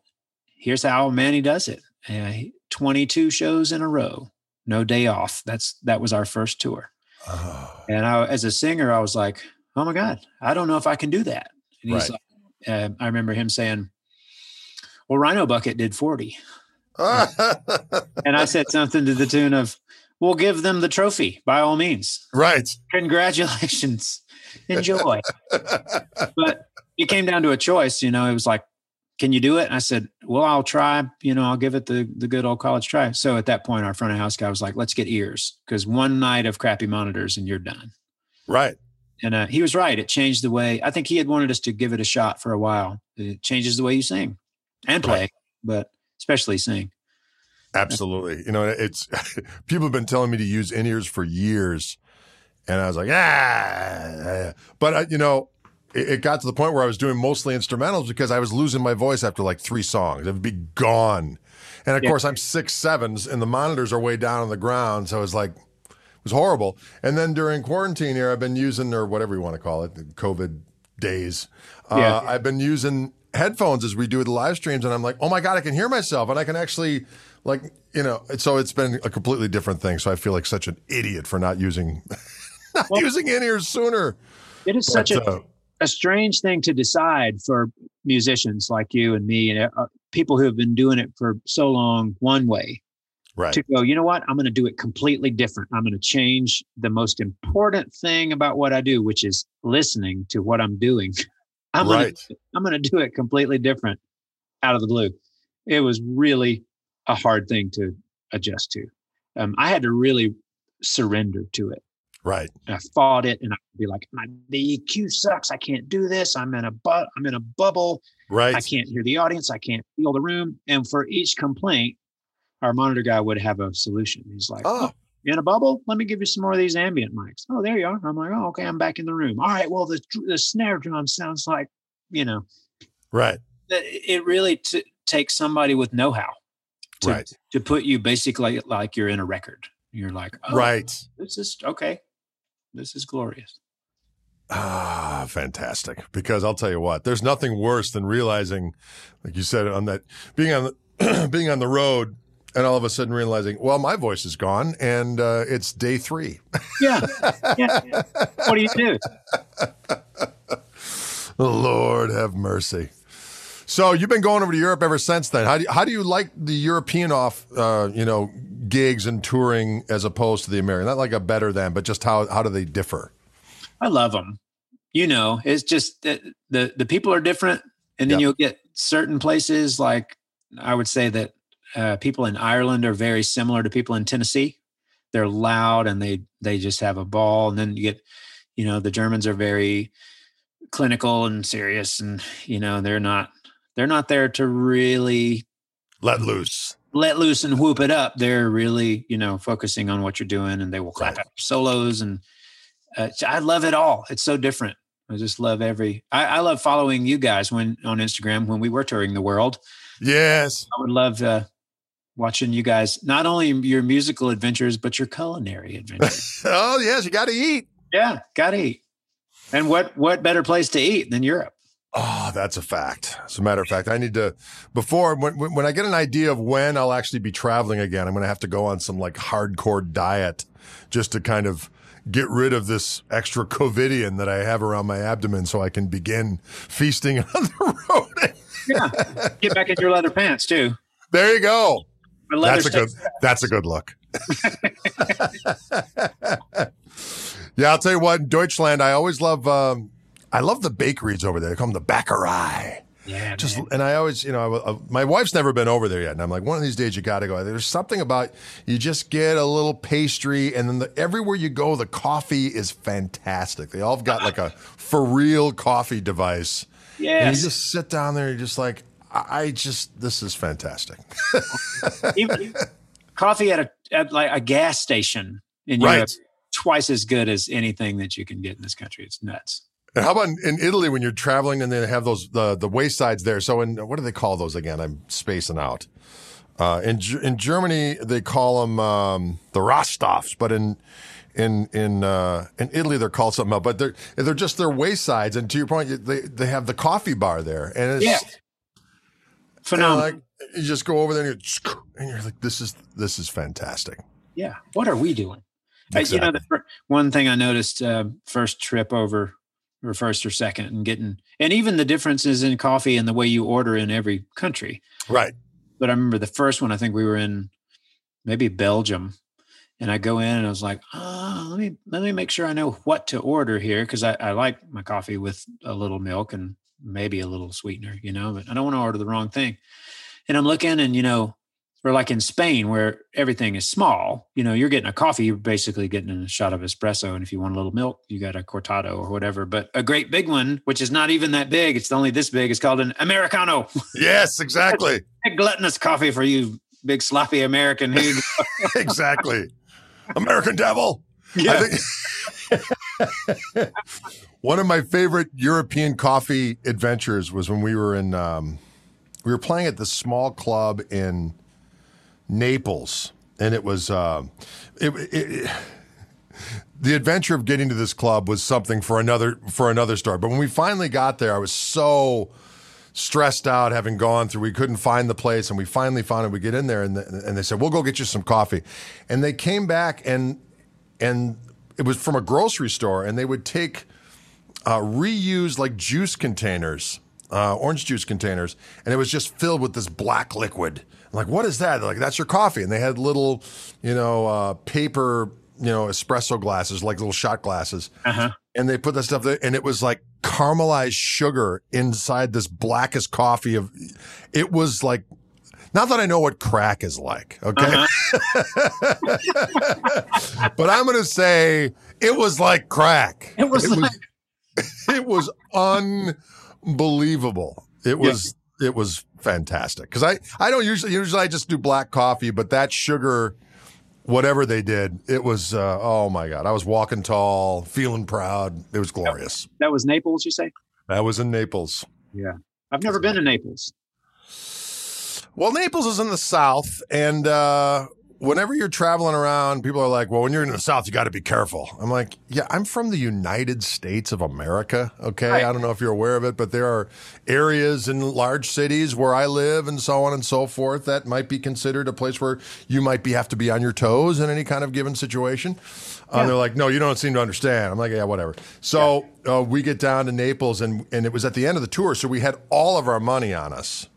here's how Manny does it: uh, 22 shows in a row, no day off. That's that was our first tour. Oh. And I, as a singer, I was like, "Oh my god, I don't know if I can do that." And he's right. like, uh, I remember him saying, "Well, Rhino Bucket did 40." and I said something to the tune of, "We'll give them the trophy by all means." Right. Congratulations. Enjoy. but it came down to a choice. You know, it was like, "Can you do it?" And I said, "Well, I'll try. You know, I'll give it the the good old college try." So at that point, our front of house guy was like, "Let's get ears because one night of crappy monitors and you're done." Right. And uh, he was right. It changed the way. I think he had wanted us to give it a shot for a while. It changes the way you sing and play, right. but especially sing. Absolutely. You know, it's people have been telling me to use in ears for years. And I was like, ah. But, uh, you know, it, it, got to the point where I was doing mostly instrumentals because I was losing my voice after like three songs. It would be gone. And of yeah. course, I'm six sevens and the monitors are way down on the ground. So it was like, it was horrible. And then during quarantine here, I've been using, or whatever you want to call it, COVID days. Uh, yeah. I've been using headphones as we do the live streams. And I'm like, oh my God, I can hear myself and I can actually like you know so it's been a completely different thing. So i feel like such an idiot for not using not well, using in ears sooner. It is but, such a, uh, a strange thing to decide for musicians like you and me and uh, people who have been doing it for so long one way right. to go you know what? I'm going to do it completely different. I'm going to change the most important thing about what i do which is listening to what i'm doing i'm right. to i'm to do it completely different out of the blue it was really a hard thing to adjust to. Um, I had to really surrender to it. Right. And I fought it, and I'd be like, "My the EQ sucks. I can't do this. I'm in a bu- I'm in a bubble. Right. I can't hear the audience. I can't feel the room." And for each complaint, our monitor guy would have a solution. He's like, "Oh, oh in a bubble? Let me give you some more of these ambient mics." Oh, there you are. I'm like, "Oh, okay. I'm back in the room. All right. Well, the the snare drum sounds like, you know, right. It really t- takes somebody with know-how to, right. to put you basically like you're in a record. You're like, oh, right. This is okay. This is glorious. Ah, fantastic. Because I'll tell you what, there's nothing worse than realizing, like you said, on that being on the being on the road and all of a sudden realizing, well, my voice is gone and uh, it's day three. yeah. yeah. What do you do? Lord have mercy. So you've been going over to Europe ever since then. How do you, how do you like the European off, uh, you know, gigs and touring as opposed to the American? Not like a better than, but just how how do they differ? I love them. You know, it's just the the, the people are different, and then yep. you'll get certain places like I would say that uh, people in Ireland are very similar to people in Tennessee. They're loud and they they just have a ball, and then you get, you know, the Germans are very clinical and serious, and you know they're not they're not there to really let loose. let loose and whoop it up. They're really you know focusing on what you're doing and they will clap right. solos and uh, i love it all. It's so different. I just love every I, I, love following you guys when on instagram when we were touring the world. Yes. I would love uh, watching you guys not only your musical adventures but your culinary adventures oh yes you gotta eat yeah gotta eat And what what better place to eat than Europe? Oh, that's a fact. As a matter of fact, I need to before when when I get an idea of when I'll actually be traveling again, I'm going to have to go on some like hardcore diet just to kind of get rid of this extra covidian that I have around my abdomen so I can begin feasting on the road. yeah. Get back in your leather pants too. There you go. That's a good that's a good look. yeah, I'll tell you what, in Deutschland, I always love um, I love the bakeries over there. They call them the Bäckerei. Yeah, just man. and I always, you know, I, I, my wife's never been over there yet, and I'm like, one of these days you got to go. There's something about you just get a little pastry, and then the, everywhere you go, the coffee is fantastic. They all have got like a for real coffee device. Yeah, you just sit down there, and you're just like, I, just this is fantastic. Even coffee at a at like a gas station in Right. Europe, twice as good as anything that you can get in this country. It's nuts. And how about in, in Italy when you're traveling and they have those the the waysides there? So in what do they call those again? I'm spacing out. Uh, in in Germany they call them um, the Rostofs, but in in in uh, in Italy they're called something else. But they're they're just their waysides. And to your point, they they have the coffee bar there, and it's Yeah. Phenomenal. like you just go over there and you're, and you're like, this is this is fantastic. yeah. What are we doing? Uh, You know, the one thing I noticed uh, first trip over, or first or second, and getting, and even the differences in coffee and the way you order in every country. Right. But I remember the first one. I think we were in maybe Belgium, and I go in and I was like, oh, let me let me make sure I know what to order here because I, I like my coffee with a little milk and maybe a little sweetener, you know. But I don't want to order the wrong thing. And I'm looking, and you know, or like in Spain where everything is small, you know, you're getting a coffee, you're basically getting a shot of espresso. And if you want a little milk, you got a cortado or whatever. But a great big one, which is not even that big, it's only this big, is called an Americano. Yes, exactly, Big gluttonous coffee for you, big sloppy American. Here you go. exactly. American Devil. Yeah. I think one of my favorite European coffee adventures was when we were in um, we were playing at this small club in Naples, and it was uh, it, it, it- the adventure of getting to this club was something for another for another story. But when we finally got there, I was so stressed out having gone through. We couldn't find the place, and we finally found it. We get in there, and, the, and they said, "We'll go get you some coffee." And they came back, and and it was from a grocery store, and they would take uh, reused like juice containers, uh, orange juice containers, and it was just filled with this black liquid. I'm like, what is that? They're like, that's your coffee. And they had little, you know, uh, paper, you know, espresso glasses, like little shot glasses. Uh-huh. And they put that stuff there, and it was like caramelized sugar inside this blackest coffee of. It was like. Not that I know what crack is like, okay? but I'm going to say it was like crack. It was like, it was unbelievable. It was it was fantastic because I I don't usually usually I just do black coffee, but that sugar, whatever they did, it was uh, oh my god! I was walking tall, feeling proud. It was glorious. that was Naples, you say? That was in Naples. Yeah. I've never been to Naples. Well, Naples is in the south, and uh, whenever you're traveling around, people are like, "Well, when you're in the south, you got to be careful." I'm like, "Yeah, I'm from the United States of America. Okay, Right. I don't know if you're aware of it, but there are areas in large cities where I live, and so on and so forth, that might be considered a place where you might be have to be on your toes in any kind of given situation." Uh, they're like, "No, you don't seem to understand." I'm like, "Yeah, whatever." So uh, we get down to Naples, and and it was at the end of the tour, so we had all of our money on us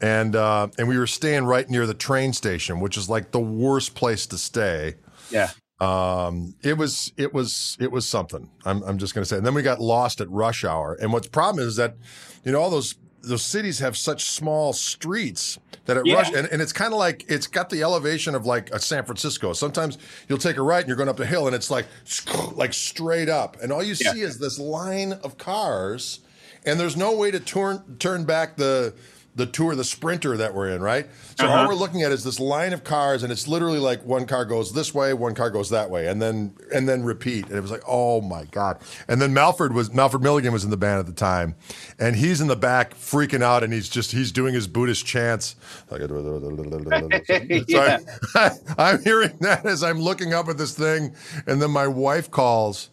and uh, and we were staying right near the train station, which is like the worst place to stay. Yeah. Um, it was it was it was something. I'm I'm just gonna say. And then we got lost at rush hour. And what's problem is that you know all those those cities have such small streets that at Yeah. rush and, and it's kind of like it's got the elevation of like a San Francisco. Sometimes you'll take a right and you're going up the hill and it's like like straight up, and all you Yeah. see is this line of cars, and there's no way to turn turn back the the tour, the sprinter that we're in, right? So all Uh-huh. we're looking at is this line of cars, and it's literally like one car goes this way, one car goes that way, and then and then repeat. And it was like, oh my god! And then Malford was Malford Milligan was in the band at the time, and he's in the back freaking out, and he's just he's doing his Buddhist chants. Like, Yeah. I, I'm hearing that as I'm looking up at this thing, and then my wife calls,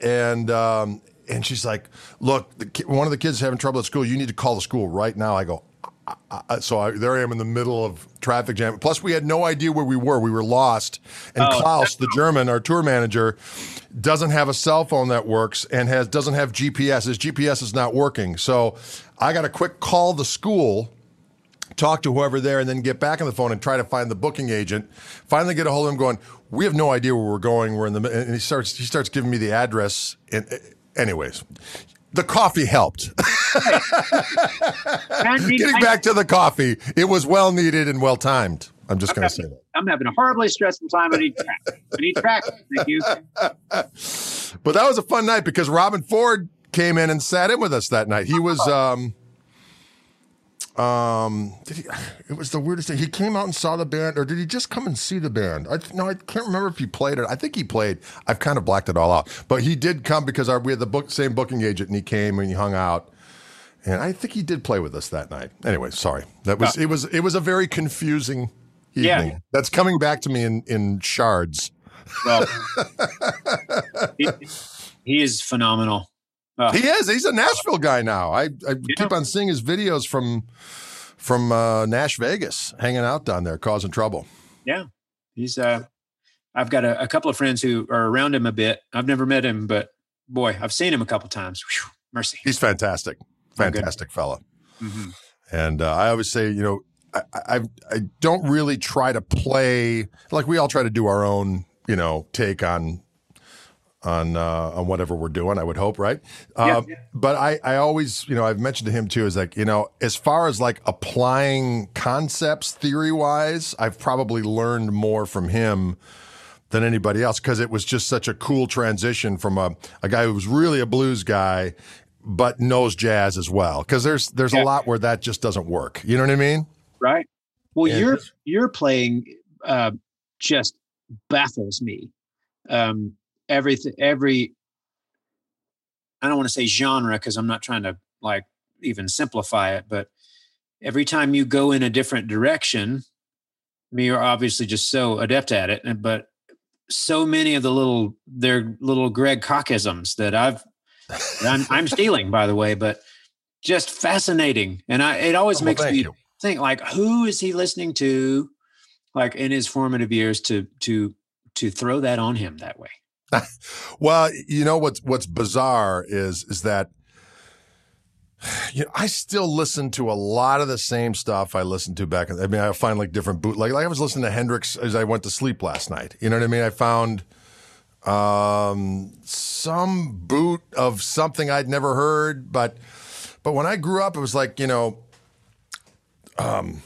and um, and she's like, "Look, the, one of the kids is having trouble at school. You need to call the school right now." I go, I, so I, there I am in the middle of traffic jam. Plus, we had no idea where we were. We were lost. And Oh. Klaus, the German, our tour manager, doesn't have a cell phone that works and has doesn't have GPS. His GPS is not working. So I got a quick call the school talk to whoever there and then get back on the phone and try to find the booking agent. Finally get a hold of him going, we have no idea where we're going. We're in the and he starts he starts giving me the address and uh, anyways, the coffee helped. Getting back to the coffee, it was well needed and well timed. I'm just going to say that. I'm having a horribly stressful time. I need track. I need track. Thank you. But that was a fun night because Robben Ford came in and sat in with us that night. He was um um did he it was the weirdest thing. He came out and saw the band or did he just come and see the band? I no, I can't remember if he played it. I think he played. I've kind of blacked it all out. But he did come because our, we had the book same booking agent and he came and he hung out. And I think he did play with us that night. Anyway, sorry. That was it was it was a very confusing Yeah. evening. That's coming back to me in in shards. Well, he, he is phenomenal. Uh, He is. He's a Nashville guy now. I, I keep on seeing his videos from from uh, Nash Vegas, hanging out down there, causing trouble. yeah, he's. Uh, I've got a, a couple of friends who are around him a bit. I've never met him, but boy, I've seen him a couple times. Whew, mercy. He's fantastic, fantastic fella. Mhm. And uh, I always say, you know, I, I I don't really try to play like we all try to do our own, you know, take on on uh, on whatever we're doing. I would hope, right? Yeah. Uh, but I I always, you know, I've mentioned to him too, is like, you know, as far as like applying concepts theory wise, I've probably learned more from him than anybody else because it was just such a cool transition from a, a guy who was really a blues guy but knows jazz as well because there's there's Yeah. a lot where that just doesn't work you know what i mean Right. Well, And- your your playing uh, just baffles me. Um, everything, every. I don't want to say genre because I'm not trying to like even simplify it, but every time you go in a different direction, I mean, you're obviously just so adept at it, but so many of the little they're little Greg cockisms that I've that I'm, I'm stealing, by the way, but just fascinating, and I it always oh, Well, makes thank me you. think like who is he listening to like in his formative years to to to throw that on him that way well you know what's what's bizarre is is that you know, I still listen to a lot of the same stuff I listened to back. I mean, I find like different boot. Like, like I was listening to Hendrix as I went to sleep last night. You know what I mean? I found um, some boot of something I'd never heard, but but when I grew up, it was like you know, um,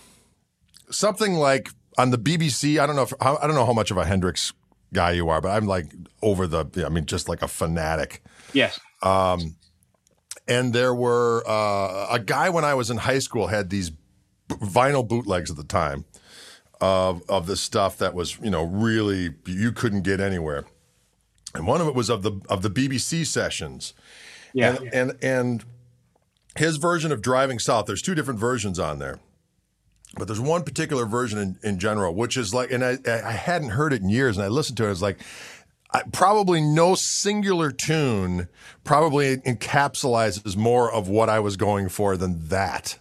something like on the BBC. I don't know if I don't know how much of a Hendrix guy you are, but I'm like over the. I mean, just like a fanatic. yes Um, And there were uh, a guy when I was in high school had these b- vinyl bootlegs at the time of of this stuff that was you know really you couldn't get anywhere. And one of it was of the of the BBC sessions. yeah And, and and his version of Driving South, there's two different versions on there. But there's one particular version in, in general, which is like, and I, I hadn't heard it in years, and I listened to it. I was like, I, probably no singular tune probably encapsulates more of what I was going for than that.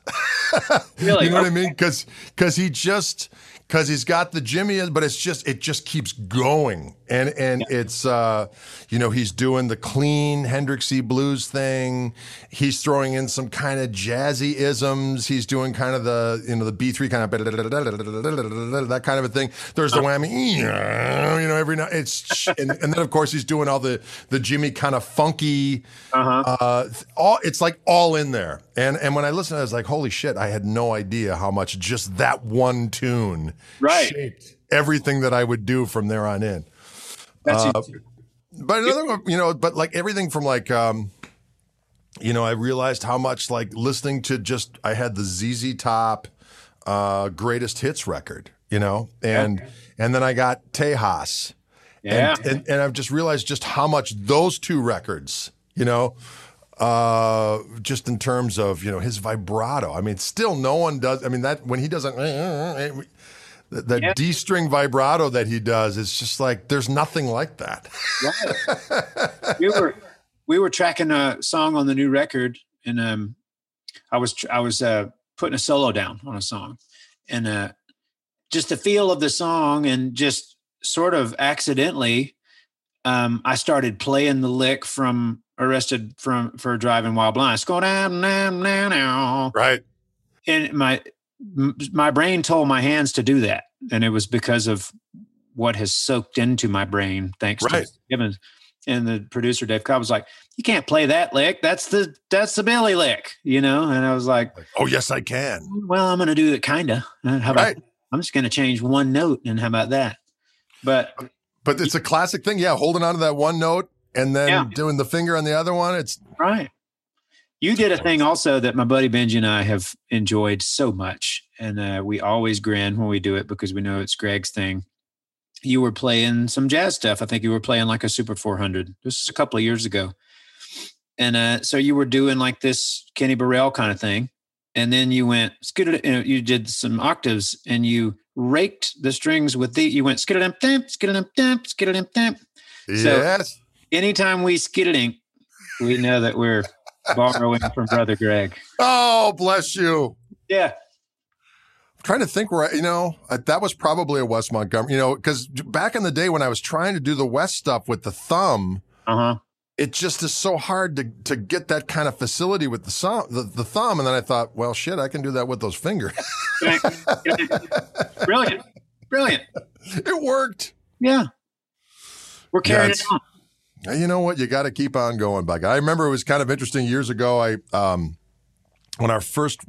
really you know what I mean? Because because he just because he's got the Jimmy, but it's just it just keeps going, and and it's uh, you know he's doing the clean Hendrixy blues thing. He's throwing in some kind of jazzy isms. He's doing kind of the you know the B three kind of that kind of a thing. There's the whammy, you know every now it's and, and then of course he's doing all the the Jimmy kind of funky uh-huh uh, all it's like all in there. And and when I listened, I was like, holy shit! I had no idea how much just that one tune Right. shaped everything that I would do from there on in. uh, But another one, you know, but like everything from like, um, you know, I realized how much like listening to just I had the ZZ Top uh, greatest hits record, you know, and and then I got Tejas. yeah And, and, and I've just realized just how much those two records, you know, uh, just in terms of, you know, his vibrato. I mean, still no one does. I mean, that when he doesn't, the, the Yeah. D string vibrato that he does is just like, there's nothing like that. Right. we were we were tracking a song on the new record, and um, I was I was uh, putting a solo down on a song, and uh, just the feel of the song, and just sort of accidentally, um, I started playing the lick from "Arrested from for Driving While Blind." It's going down, down, down, down, Right. and my my brain told my hands to do that, and it was because of what has soaked into my brain thanks Right. to Gibbons. And the producer Dave Cobb was like, "You can't play that lick. That's the that's the Billy lick, you know." And I was like, oh yes, I can. "Well, I'm going to do it kinda. Uh, How about Right. I'm just going to change one note, and how about that?" But But it's a classic thing. Yeah, holding on to that one note and then Yeah. doing the finger on the other one. It's Right. You did a thing also that my buddy Benji and I have enjoyed so much. And uh, we always grin when we do it because we know it's Greg's thing. You were playing some jazz stuff. I think you were playing like a Super 400. This is a couple of years ago. And uh, so you were doing like this Kenny Burrell kind of thing. And then you went, skittle- you, know, you did some octaves and you raked the strings with the, you went skiddle damp, skiddle damp, skiddle damp. So- yes. Anytime we skiddling, we know that we're borrowing from Brother Greg. Oh, bless you. Yeah. I'm trying to think where I, you know that was probably a Wes Montgomery. You know, because back in the day when I was trying to do the Wes stuff with the thumb, Uh huh. it just is so hard to to get that kind of facility with the thumb. The, the thumb, and then I thought, well, shit, I can do that with those fingers. Brilliant. Brilliant. it worked. Yeah. We're carrying it on. Uh, You know what? You got to keep on going, Buck. I remember it was kind of interesting years ago. I um, when our first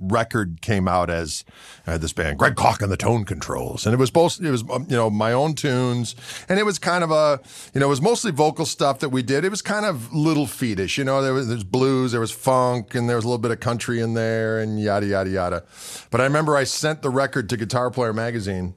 record came out as had this band, Greg Koch and the Tone Controls, and it was both it was um, you know my own tunes, and it was kind of a you know it was mostly vocal stuff that we did. It was kind of little feetish, you know. There was there's blues, there was funk, and there was a little bit of country in there, and yada yada yada. But I remember I sent the record to Guitar Player magazine.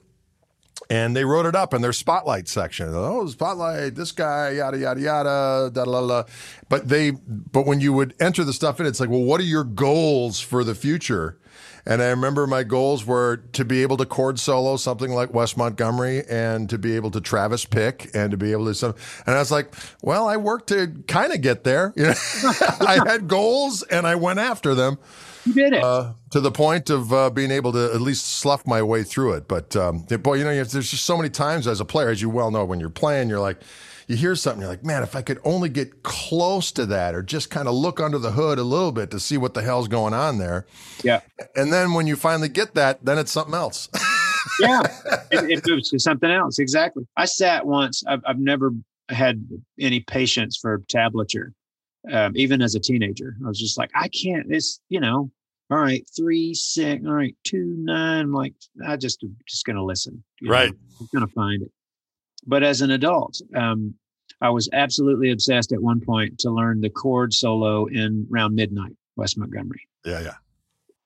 And they wrote it up in their spotlight section. Oh, spotlight, this guy, yada yada yada, da la la. But they, but when you would enter the stuff in, it's like, well, what are your goals for the future? And I remember my goals were to be able to chord solo something like Wes Montgomery, and to be able to Travis pick, and to be able to some. And I was like, well, I worked to kind of get there. You know, I had goals, and I went after them You did it. uh, to the point of uh, being able to at least slough my way through it. But um, boy, you know, you have- there's just so many times as a player, as you well know, when you're playing, you're like, you hear something, you're like, man, if I could only get close to that, or just kind of look under the hood a little bit to see what the hell's going on there. yeah. And then when you finally get that, then it's something else. Yeah. it, it moves to something else. Exactly. I sat once. I've, I've never had any patience for tablature, um, even as a teenager. I was just like, I can't. It's you know, all right, three six, all right, two nine. I'm like, I just just gonna listen. you know, Right. I'm gonna find it. But as an adult, um, I was absolutely obsessed at one point to learn the chord solo in Round Midnight, Wes Montgomery yeah, yeah.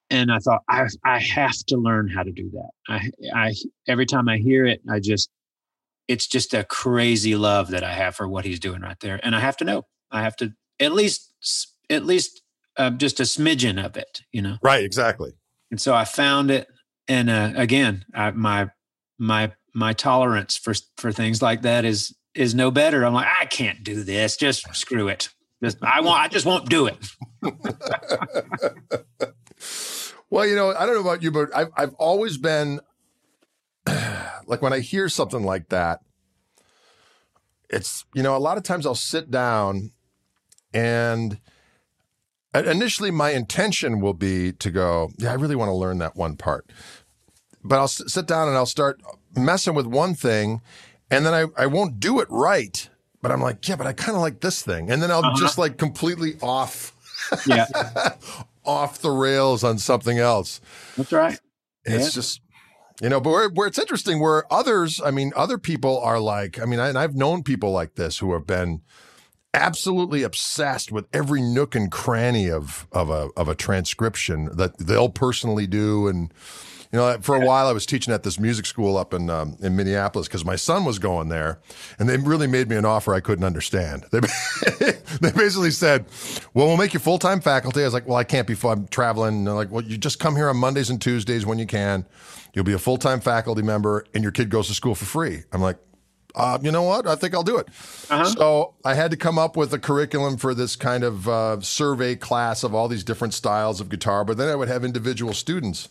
and I thought I I have to learn how to do that. I I every time I hear it, I just it's just a crazy love that I have for what he's doing right there, and I have to know. I have to at least at least uh, just a smidgen of it, you know. Right, exactly. And so I found it, and uh, again, I, my my my tolerance for for things like that is is no better. I'm like, I can't do this. Just screw it. Just I want. I just won't do it. Well, you know, I don't know about you, but I've I've always been like when I hear something like that, it's you know, a lot of times I'll sit down and initially my intention will be to go, yeah, I really want to learn that one part. But I'll sit down and I'll start messing with one thing and then I, I won't do it right. But I'm like, yeah, but I kind of like this thing. And then I'll uh-huh. just like completely off Yeah, off the rails on something else. that's right. It's Yeah. just, you know, but where, where it's interesting, where others, I mean, other people are like, I mean, I, and I've known people like this who have been absolutely obsessed with every nook and cranny of of a of a transcription that they'll personally do. And you know for a while I was teaching at this music school up in um, in Minneapolis because my son was going there and they really made me an offer I couldn't understand. They they basically said well we'll make you full-time faculty. I was like well I can't be full I'm traveling. And they're like well you just come here on Mondays and Tuesdays when you can. You'll be a full-time faculty member and your kid goes to school for free. I'm like uh, you know what? I think I'll do it. Uh-huh. So I had to come up with a curriculum for this kind of uh, survey class of all these different styles of guitar. But then I would have individual students,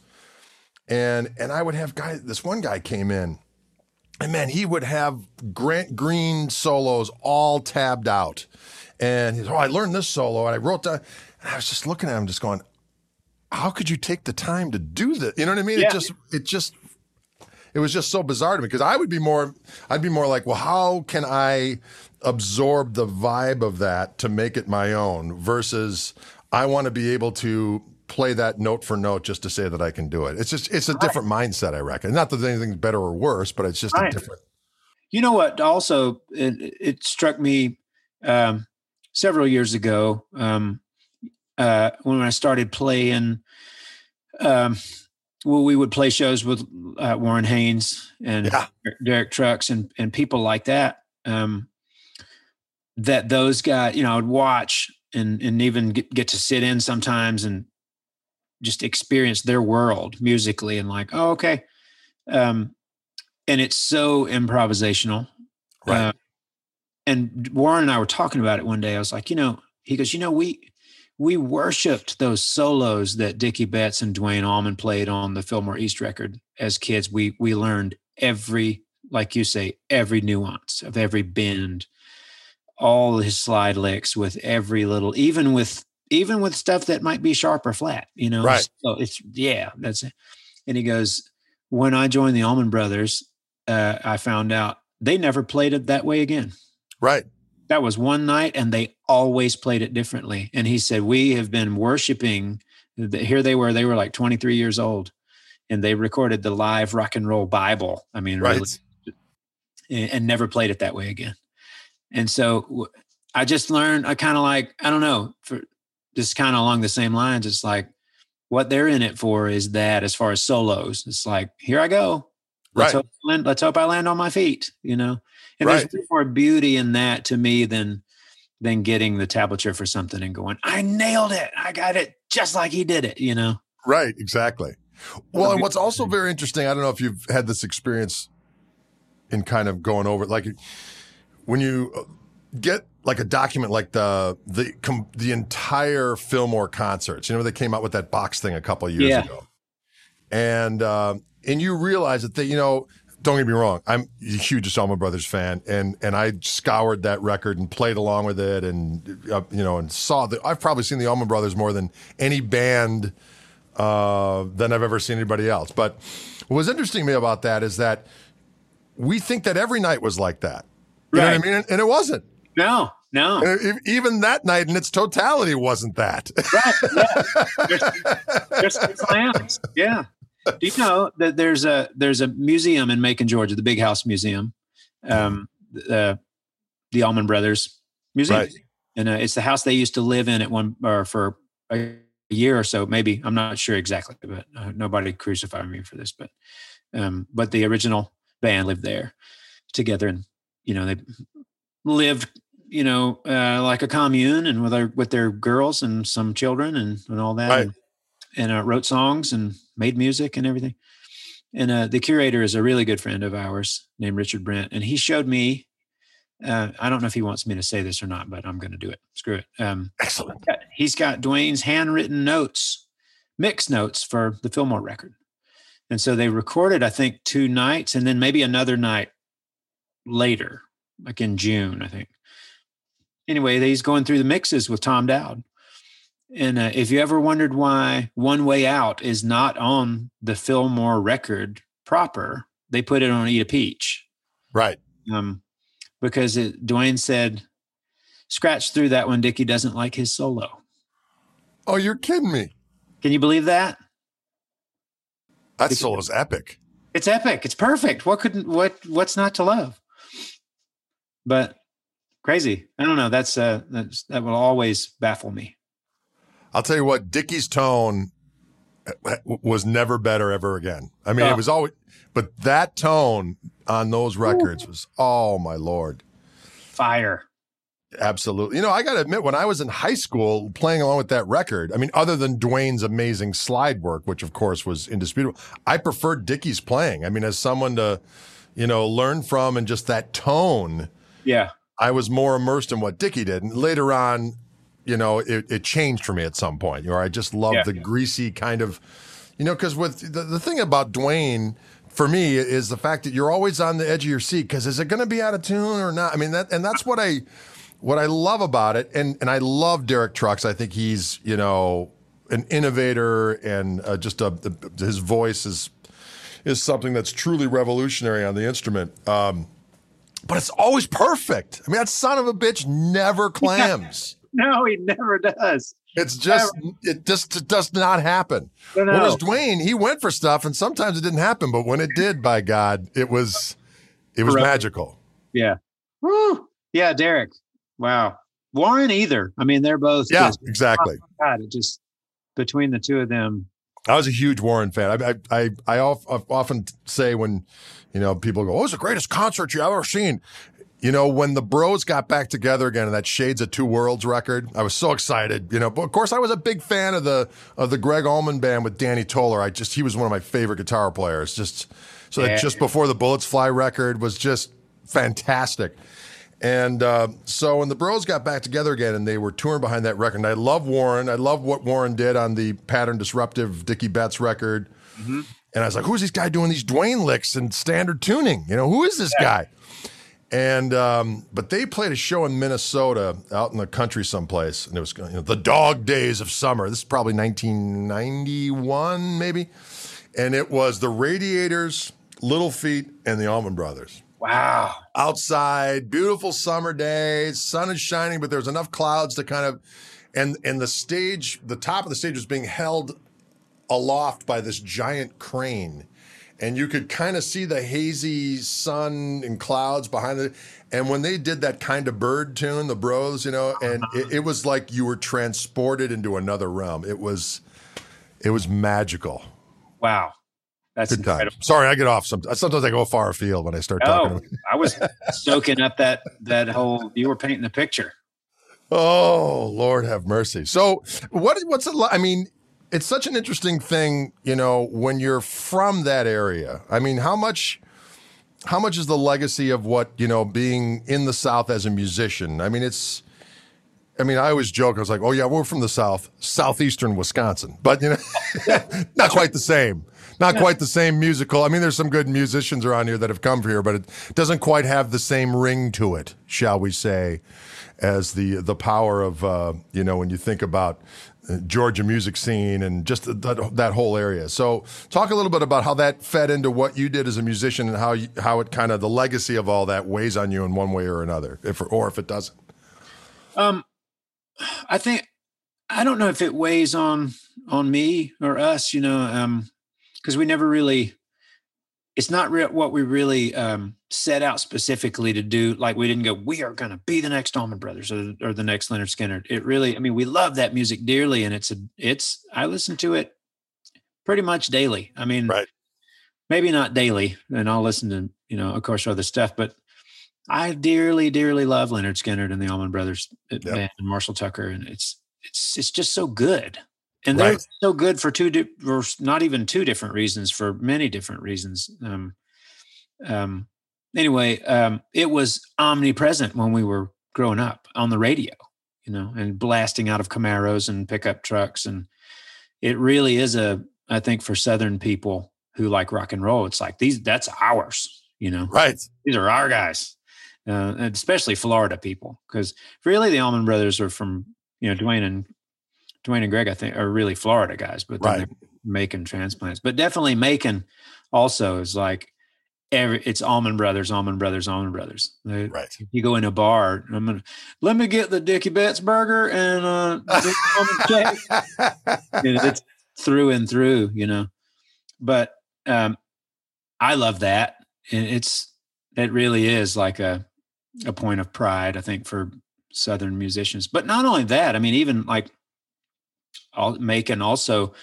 and and I would have guys. This one guy came in, and man, he would have Grant Green solos all tabbed out, and he's oh, I learned this solo, and I wrote down. And I was just looking at him, just going, "How could you take the time to do this?" You know what I mean? Yeah. It just it just it was just so bizarre to me because I would be more I'd be more like, well, how can I absorb the vibe of that to make it my own versus I want to be able to play that note for note just to say that I can do it. It's just it's a different mindset, I reckon. Not that anything's better or worse, but it's just Right. a different. You know what? Also, it, it struck me um, several years ago um, uh, when I started playing. Um, well, we would play shows with uh, Warren Haynes and Yeah. Derek Trucks and and people like that. Um, that those guys, you know, I would watch and and even get, get to sit in sometimes and just experience their world musically and like, oh, okay. Um, and it's so improvisational. Right. Uh, and Warren and I were talking about it one day. I was like, you know, he goes, you know, we we worshipped those solos that Dickey Betts and Duane Allman played on the Fillmore East record as kids. We we learned every, like you say, every nuance of every bend, all his slide licks with every little, even with even with stuff that might be sharp or flat, you know. Right. So it's yeah, that's it. And he goes, when I joined the Allman Brothers, uh, I found out they never played it that way again Right. that was one night and they always played it differently and he said we have been worshiping here they were they were like 23 years old and they recorded the live rock and roll bible i mean Right. really, and, never played it that way again and so I just learned i kind of like i don't know for just kind of along the same lines it's like what they're in it for is that as far as solos it's like here i go let's, Right. hope, I land- let's hope i land on my feet you know and Right. there's more beauty in that to me than than getting the tablature for something and going, I nailed it. I got it just like he did it, you know? Right, exactly. Well, and what's also very interesting, I don't know if you've had this experience in kind of going over it, like when you uh, get like a document like the the com- the entire Fillmore concerts. You know, they came out with that box thing a couple of years Yeah. ago, and um, and you realize that they, you know. Don't get me wrong. I'm a huge Allman Brothers fan, and and I scoured that record and played along with it, and uh, you know, and saw that. I've probably seen the Allman Brothers more than any band uh, than I've ever seen anybody else. But what was interesting to me about that is that we think that every night was like that. You know Right. what I mean? And it wasn't. No, no. And Even that night in its totality wasn't that. right. Yeah. There's. Yeah. Do you know that there's a there's a museum in Macon, Georgia, the Big House Museum, um, the the Allman Brothers Museum, Right. and uh, it's the house they used to live in at one or for a year or so, maybe I'm not sure exactly, but uh, nobody crucify me for this, but um, but the original band lived there together, and you know they lived you know uh, like a commune and with their with their girls and some children and, and all that Right. and, and uh, wrote songs and made music and everything and uh, the curator is a really good friend of ours named richard brent and he showed me uh, i don't know if he wants me to say this or not but i'm going to do it screw it um, Excellent. he's got Duane's handwritten notes, mix notes for the Fillmore record. And so they recorded, I think, two nights and then maybe another night later, like in June, I think. Anyway, he's going through the mixes with Tom Dowd. And uh, if you ever wondered why One Way Out is not on the Fillmore record proper, they put it on Eat a Peach Right. um, because it, Duane said, scratch through that one. Dickey doesn't like his solo. Oh, you're kidding me. Can you believe that? That solo's epic. It's epic. It's perfect. What couldn't what what's not to love? But crazy. I don't know. That's uh that's that will always baffle me. I'll tell you what, Dickey's tone uh, was never better ever again. I mean, it was always, but that tone on those records was, oh my lord. Fire. Absolutely. You know, I got to admit, when I was in high school playing along with that record, I mean, other than Duane's amazing slide work, which of course was indisputable, I preferred Dickey's playing. I mean, as someone to, you know, learn from and just that tone. Yeah. I was more immersed in what Dickey did. And later on, you know, it, it changed for me at some point. Or I just love Yeah. the greasy kind of, you know, because with the, the thing about Duane for me is the fact that you're always on the edge of your seat. Because is it going to be out of tune or not? I mean, that and that's what I what I love about it. And and I love Derek Trucks. I think he's you know an innovator and uh, just a, his voice is is something that's truly revolutionary on the instrument. Um, but it's always perfect. I mean, that son of a bitch never clams. No, he never does. It's just it just it does not happen. No, no. Whereas Duane, he went for stuff, and sometimes it didn't happen, but when it did, by God, it was it was Correct. magical. Yeah. Woo. Yeah, Derek. Wow. Warren either. I mean, they're both Yeah, just exactly. Oh God, it just between the two of them. I was a huge Warren fan. I I I, I of- of- often say when you know people go, oh, "What was the greatest concert you've ever seen?" You know, when the Bros got back together again, and that Shades of Two Worlds record, I was so excited. You know, but of course, I was a big fan of the of the Gregg Allman band with Danny Toler. I just he was one of my favorite guitar players. Just so Yeah. that just before the Bullets Fly record was just fantastic. And uh, so when the Bros got back together again and they were touring behind that record, and I love Warren. I love what Warren did on the Pattern Disruptive Dickey Betts record. And I was like, who's this guy doing these Duane licks and standard tuning? You know, who is this guy? And um, but they played a show in Minnesota, out in the country someplace, and it was you know, the dog days of summer. This is probably 1991, maybe, and it was the Radiators, Little Feat, and the Allman Brothers Wow. outside, beautiful summer days, sun is shining, but there's enough clouds to kind of and and the stage, the top of the stage was being held aloft by this giant crane. And you could kind of see the hazy sun and clouds behind it. And when they did that kind of bird tune, the bros, you know, and it, it was like you were transported into another realm. It was it was magical. Wow. That's Good time. Sorry, I get off some sometimes I go far afield when I start talking. Oh, I was soaking up that that whole you were painting the picture. Oh, Lord have mercy. So, what what's it like? I mean, it's such an interesting thing, you know, when you're from that area. I mean, how much how much is the legacy of what, you know, being in the South as a musician? I mean, it's I mean, I always joke. I was like, "Oh yeah, we're from the South, southeastern Wisconsin," but you know, not quite the same. Not quite the same musical. I mean, there's some good musicians around here that have come here, but it doesn't quite have the same ring to it, shall we say, as the the power of uh, you know when you think about Georgia music scene and just that, that whole area. So, talk a little bit about how that fed into what you did as a musician and how you, how it kind of the legacy of all that weighs on you in one way or another, if or if it doesn't. Um, I think I don't know if it weighs on on me or us, you know, um, because we never really. It's not re- what we really um, set out specifically to do. Like we didn't go, we are going to be the next Allman Brothers or, or the next Lynyrd Skynyrd. It really, I mean, we love that music dearly, and it's a, it's. I listen to it pretty much daily. I mean, Right. maybe not daily, and I'll listen to you know, of course, other stuff, but I dearly, dearly love Lynyrd Skynyrd and the Allman Brothers uh, Yep. band and Marshall Tucker, and it's it's it's just so good, and they're Right. so good for two, di- for not even two different reasons, for many different reasons. Um, um, anyway, um, it was omnipresent when we were growing up on the radio, you know, and blasting out of Camaros and pickup trucks, and it really is a, I think, for Southern people who like rock and roll, it's like these, that's ours, you know Right. these are our guys, uh, and especially Florida people, because really the Allman Brothers are from you know Duane and Duane and Gregg, I think, are really Florida guys, but Right. they're Macon transplants. But definitely Macon also is like every it's Allman Brothers, Allman Brothers, Allman Brothers. They- Right. You go in a bar, I'm gonna let me get the Dickey Betts burger and uh, almond you it's through and through, you know. But um, I love that, and it's it really is like a a point of pride, I think, for Southern musicians. But not only that, I mean, even like all Macon, also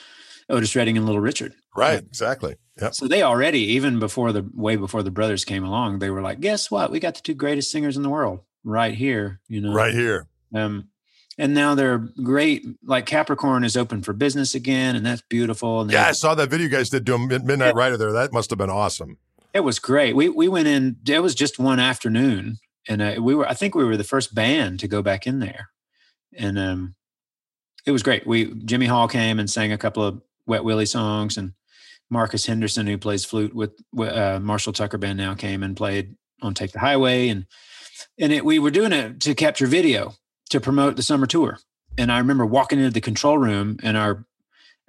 Otis Redding and Little Richard. Right. Exactly. Yep. So they already, even before the way before the brothers came along, they were like, guess what? We got the two greatest singers in the world right here, you know. Right here. Um, and now they're great. Like Capricorn is open for business again, and that's beautiful. And Yeah, I saw that video you guys did doing Mid- Midnight Rider there. That must have been awesome. It was great. We we went in. It was just one afternoon, and uh, we were. I think we were the first band to go back in there, and um, it was great. We Jimmy Hall came and sang a couple of Wet Willie songs, and Marcus Henderson, who plays flute with uh, Marshall Tucker Band, now came and played on Take the Highway, and and it, we were doing it to capture video to promote the summer tour. And I remember walking into the control room, and our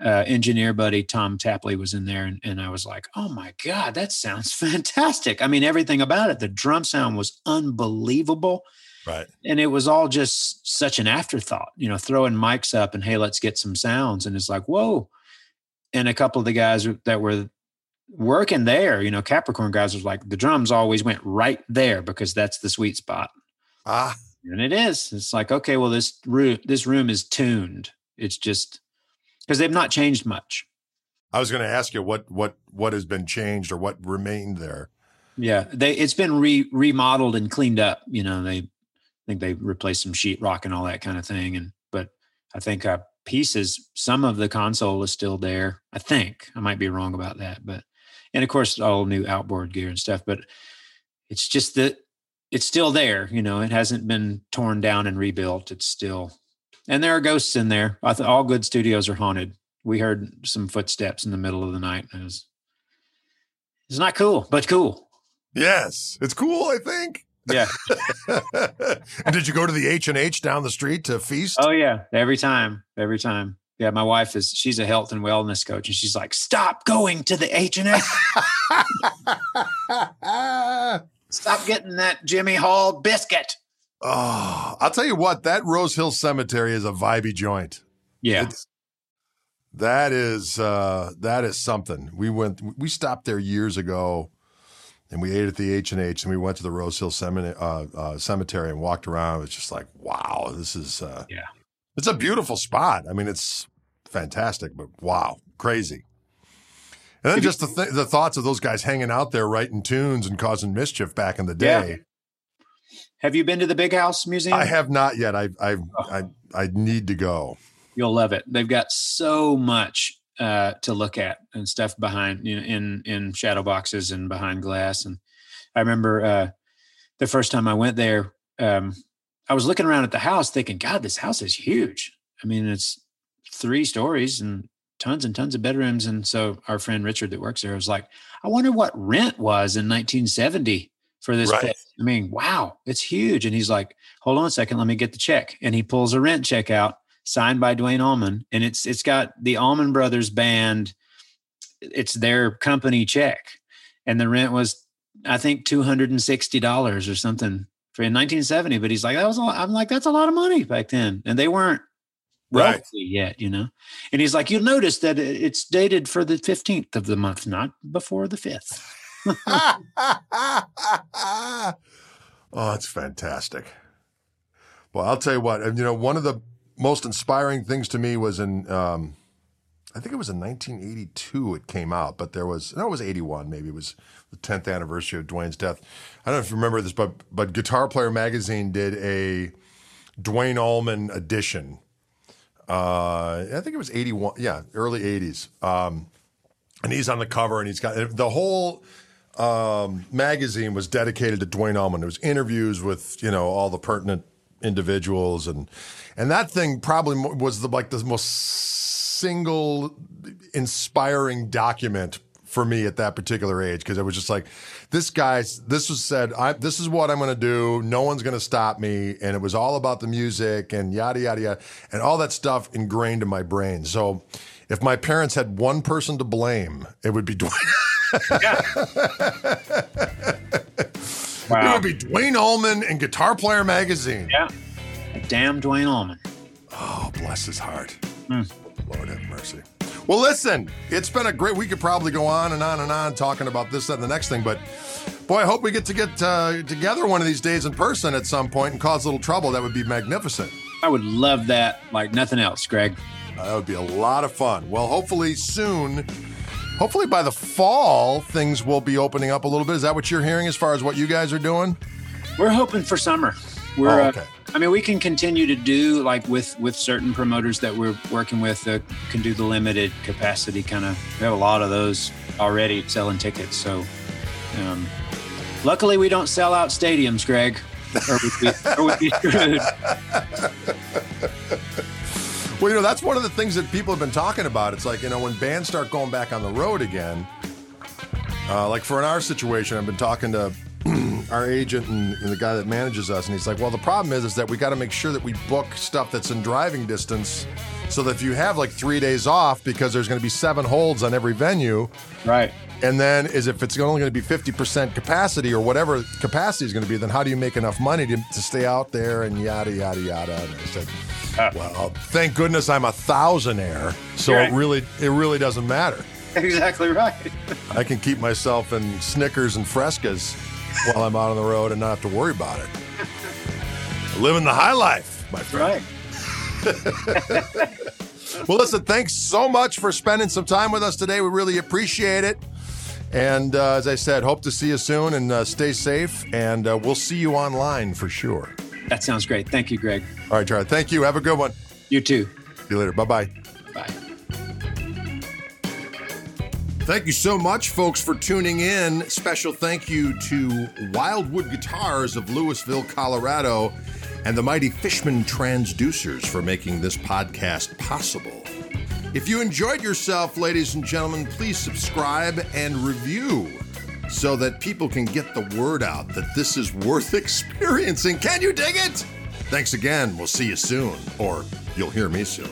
uh, engineer buddy Tom Tapley was in there, and, and I was like, "Oh my god, that sounds fantastic!" I mean, everything about it. The drum sound was unbelievable, Right. and it was all just such an afterthought. You know, throwing mics up and hey, let's get some sounds, and it's like, whoa. And a couple of the guys that were working there, you know, Capricorn guys was like, the drums always went right there because that's the sweet spot. Ah, And it is. It's like, okay, well, this room, this room is tuned. It's just because they've not changed much. I was going to ask you what what what has been changed or what remained there. Yeah, they it's been re remodeled and cleaned up. You know, they I think they replaced some sheetrock and all that kind of thing. And but I think uh, pieces, some of the console is still there. I think I might be wrong about that, but and of course all new outboard gear and stuff. But it's just that it's still there. You know, it hasn't been torn down and rebuilt. It's still, and there are ghosts in there. I th- all good studios are haunted. We heard some footsteps in the middle of the night. It was, it's not cool, but cool. Yes, it's cool. I think. Yeah. and did you go to the H and H down the street to feast? Oh yeah, every time, every time. Yeah, my wife is she's a health and wellness coach, and she's like, "Stop going to the H and H. Stop getting that Jimmy Hall biscuit." oh, I'll tell you what. That Rose Hill Cemetery is a vibey joint. Yeah, It's- that is uh, that is something. We went. We stopped there years ago, and we ate at the H and H, and we went to the Rose Hill Cemetery, uh, uh, cemetery and walked around. It was just like, wow, this is. Uh, Yeah. it's a beautiful spot. I mean, it's fantastic, but wow, crazy. And then just the th- the thoughts of those guys hanging out there writing tunes and causing mischief back in the Yeah. day. have you been to the Big House Museum? I have not yet. I I I I need to go. You'll love it. They've got so much uh, to look at and stuff behind you know, in in shadow boxes and behind glass. And I remember uh, the first time I went there, um, I was looking around at the house, thinking, "God, this house is huge." I mean, it's three stories and tons and tons of bedrooms. And so our friend Richard that works there was like, "I wonder what rent was in 1970 for this Right. place." I mean, wow, it's huge. And he's like, "Hold on a second, let me get the check." And he pulls a rent check out signed by Duane Allman, and it's it's got the Allman Brothers Band. It's their company check, and the rent was, I think, two hundred and sixty dollars or something for in nineteen seventy. But he's like, that was a lot. I'm like, that's a lot of money back then, and they weren't Right. wealthy yet, you know. And he's like, you'll notice that it's dated for the fifteenth of the month, not before the fifth. oh, it's fantastic. Well, I'll tell you what. and, You know, one of the most inspiring things to me was in, um, I think it was in 1982 it came out, but there was, no, it was 81 maybe. It was the 10th anniversary of Duane's death. I don't know if you remember this, but but Guitar Player Magazine did a Duane Allman edition. Uh, I think it was 81. Yeah, early 80s. Um, and he's on the cover, and he's got the whole um, magazine was dedicated to Duane Allman. There was interviews with you know all the pertinent individuals, and and that thing probably was the like the most single inspiring document for me at that particular age because it was just like this guy's this was said I, this is what i'm going to do. No one's going to stop me. And it was all about the music and yada yada yada and all that stuff ingrained in my brain. So if my parents had one person to blame it would be duane it would be duane allman and guitar player magazine Yeah. Damn Duane Allman. oh bless his heart Hmm. lord have mercy well listen it's been a great we could probably go on and on and on talking about this that and the next thing but boy i hope we get to get uh, together one of these days in person at some point and cause a little trouble that would be magnificent I would love that like nothing else, Greg. Uh, that would be a lot of fun well hopefully soon hopefully by the fall things will be opening up a little bit is that what you're hearing as far as what you guys are doing We're hoping for summer. We're, Oh, uh, okay. I mean, we can continue to do like with with certain promoters that we're working with that can do the limited capacity kind of. We have a lot of those already selling tickets, so Um, luckily, we don't sell out stadiums, Greg, or we'd be, or screwed. Well, you know, that's one of the things that people have been talking about. It's like, you know, when bands start going back on the road again, uh, like for in our situation, I've been talking to our agent and, and the guy that manages us, and he's like, well, the problem is, is that we got to make sure that we book stuff that's in driving distance so that if you have like three days off because there's going to be seven holds on every venue, Right. And then is if it's only going to be 50% capacity or whatever capacity is going to be, then how do you make enough money to, to stay out there and yada, yada, yada. And I said, ah. well, thank goodness I'm a thousandaire. So You're it really, it really doesn't matter. Exactly right. I can keep myself in Snickers and Frescas while I'm out on the road and not have to worry about it. Living the high life, my friend. Right. Well, listen, thanks so much for spending some time with us today. We really appreciate it. And uh, as I said, hope to see you soon and uh, stay safe. And uh, we'll see you online for sure. That sounds great. Thank you, Greg. All right, Charlie. Thank you. Have a good one. You too. See you later. Bye bye. Bye. Thank you so much, folks, for tuning in. Special thank you to Wildwood Guitars of Louisville, Colorado, and the Mighty Fishman Transducers for making this podcast possible. If you enjoyed yourself, ladies and gentlemen, please subscribe and review so that people can get the word out that this is worth experiencing. Can you dig it? Thanks again. We'll see you soon, or you'll hear me soon.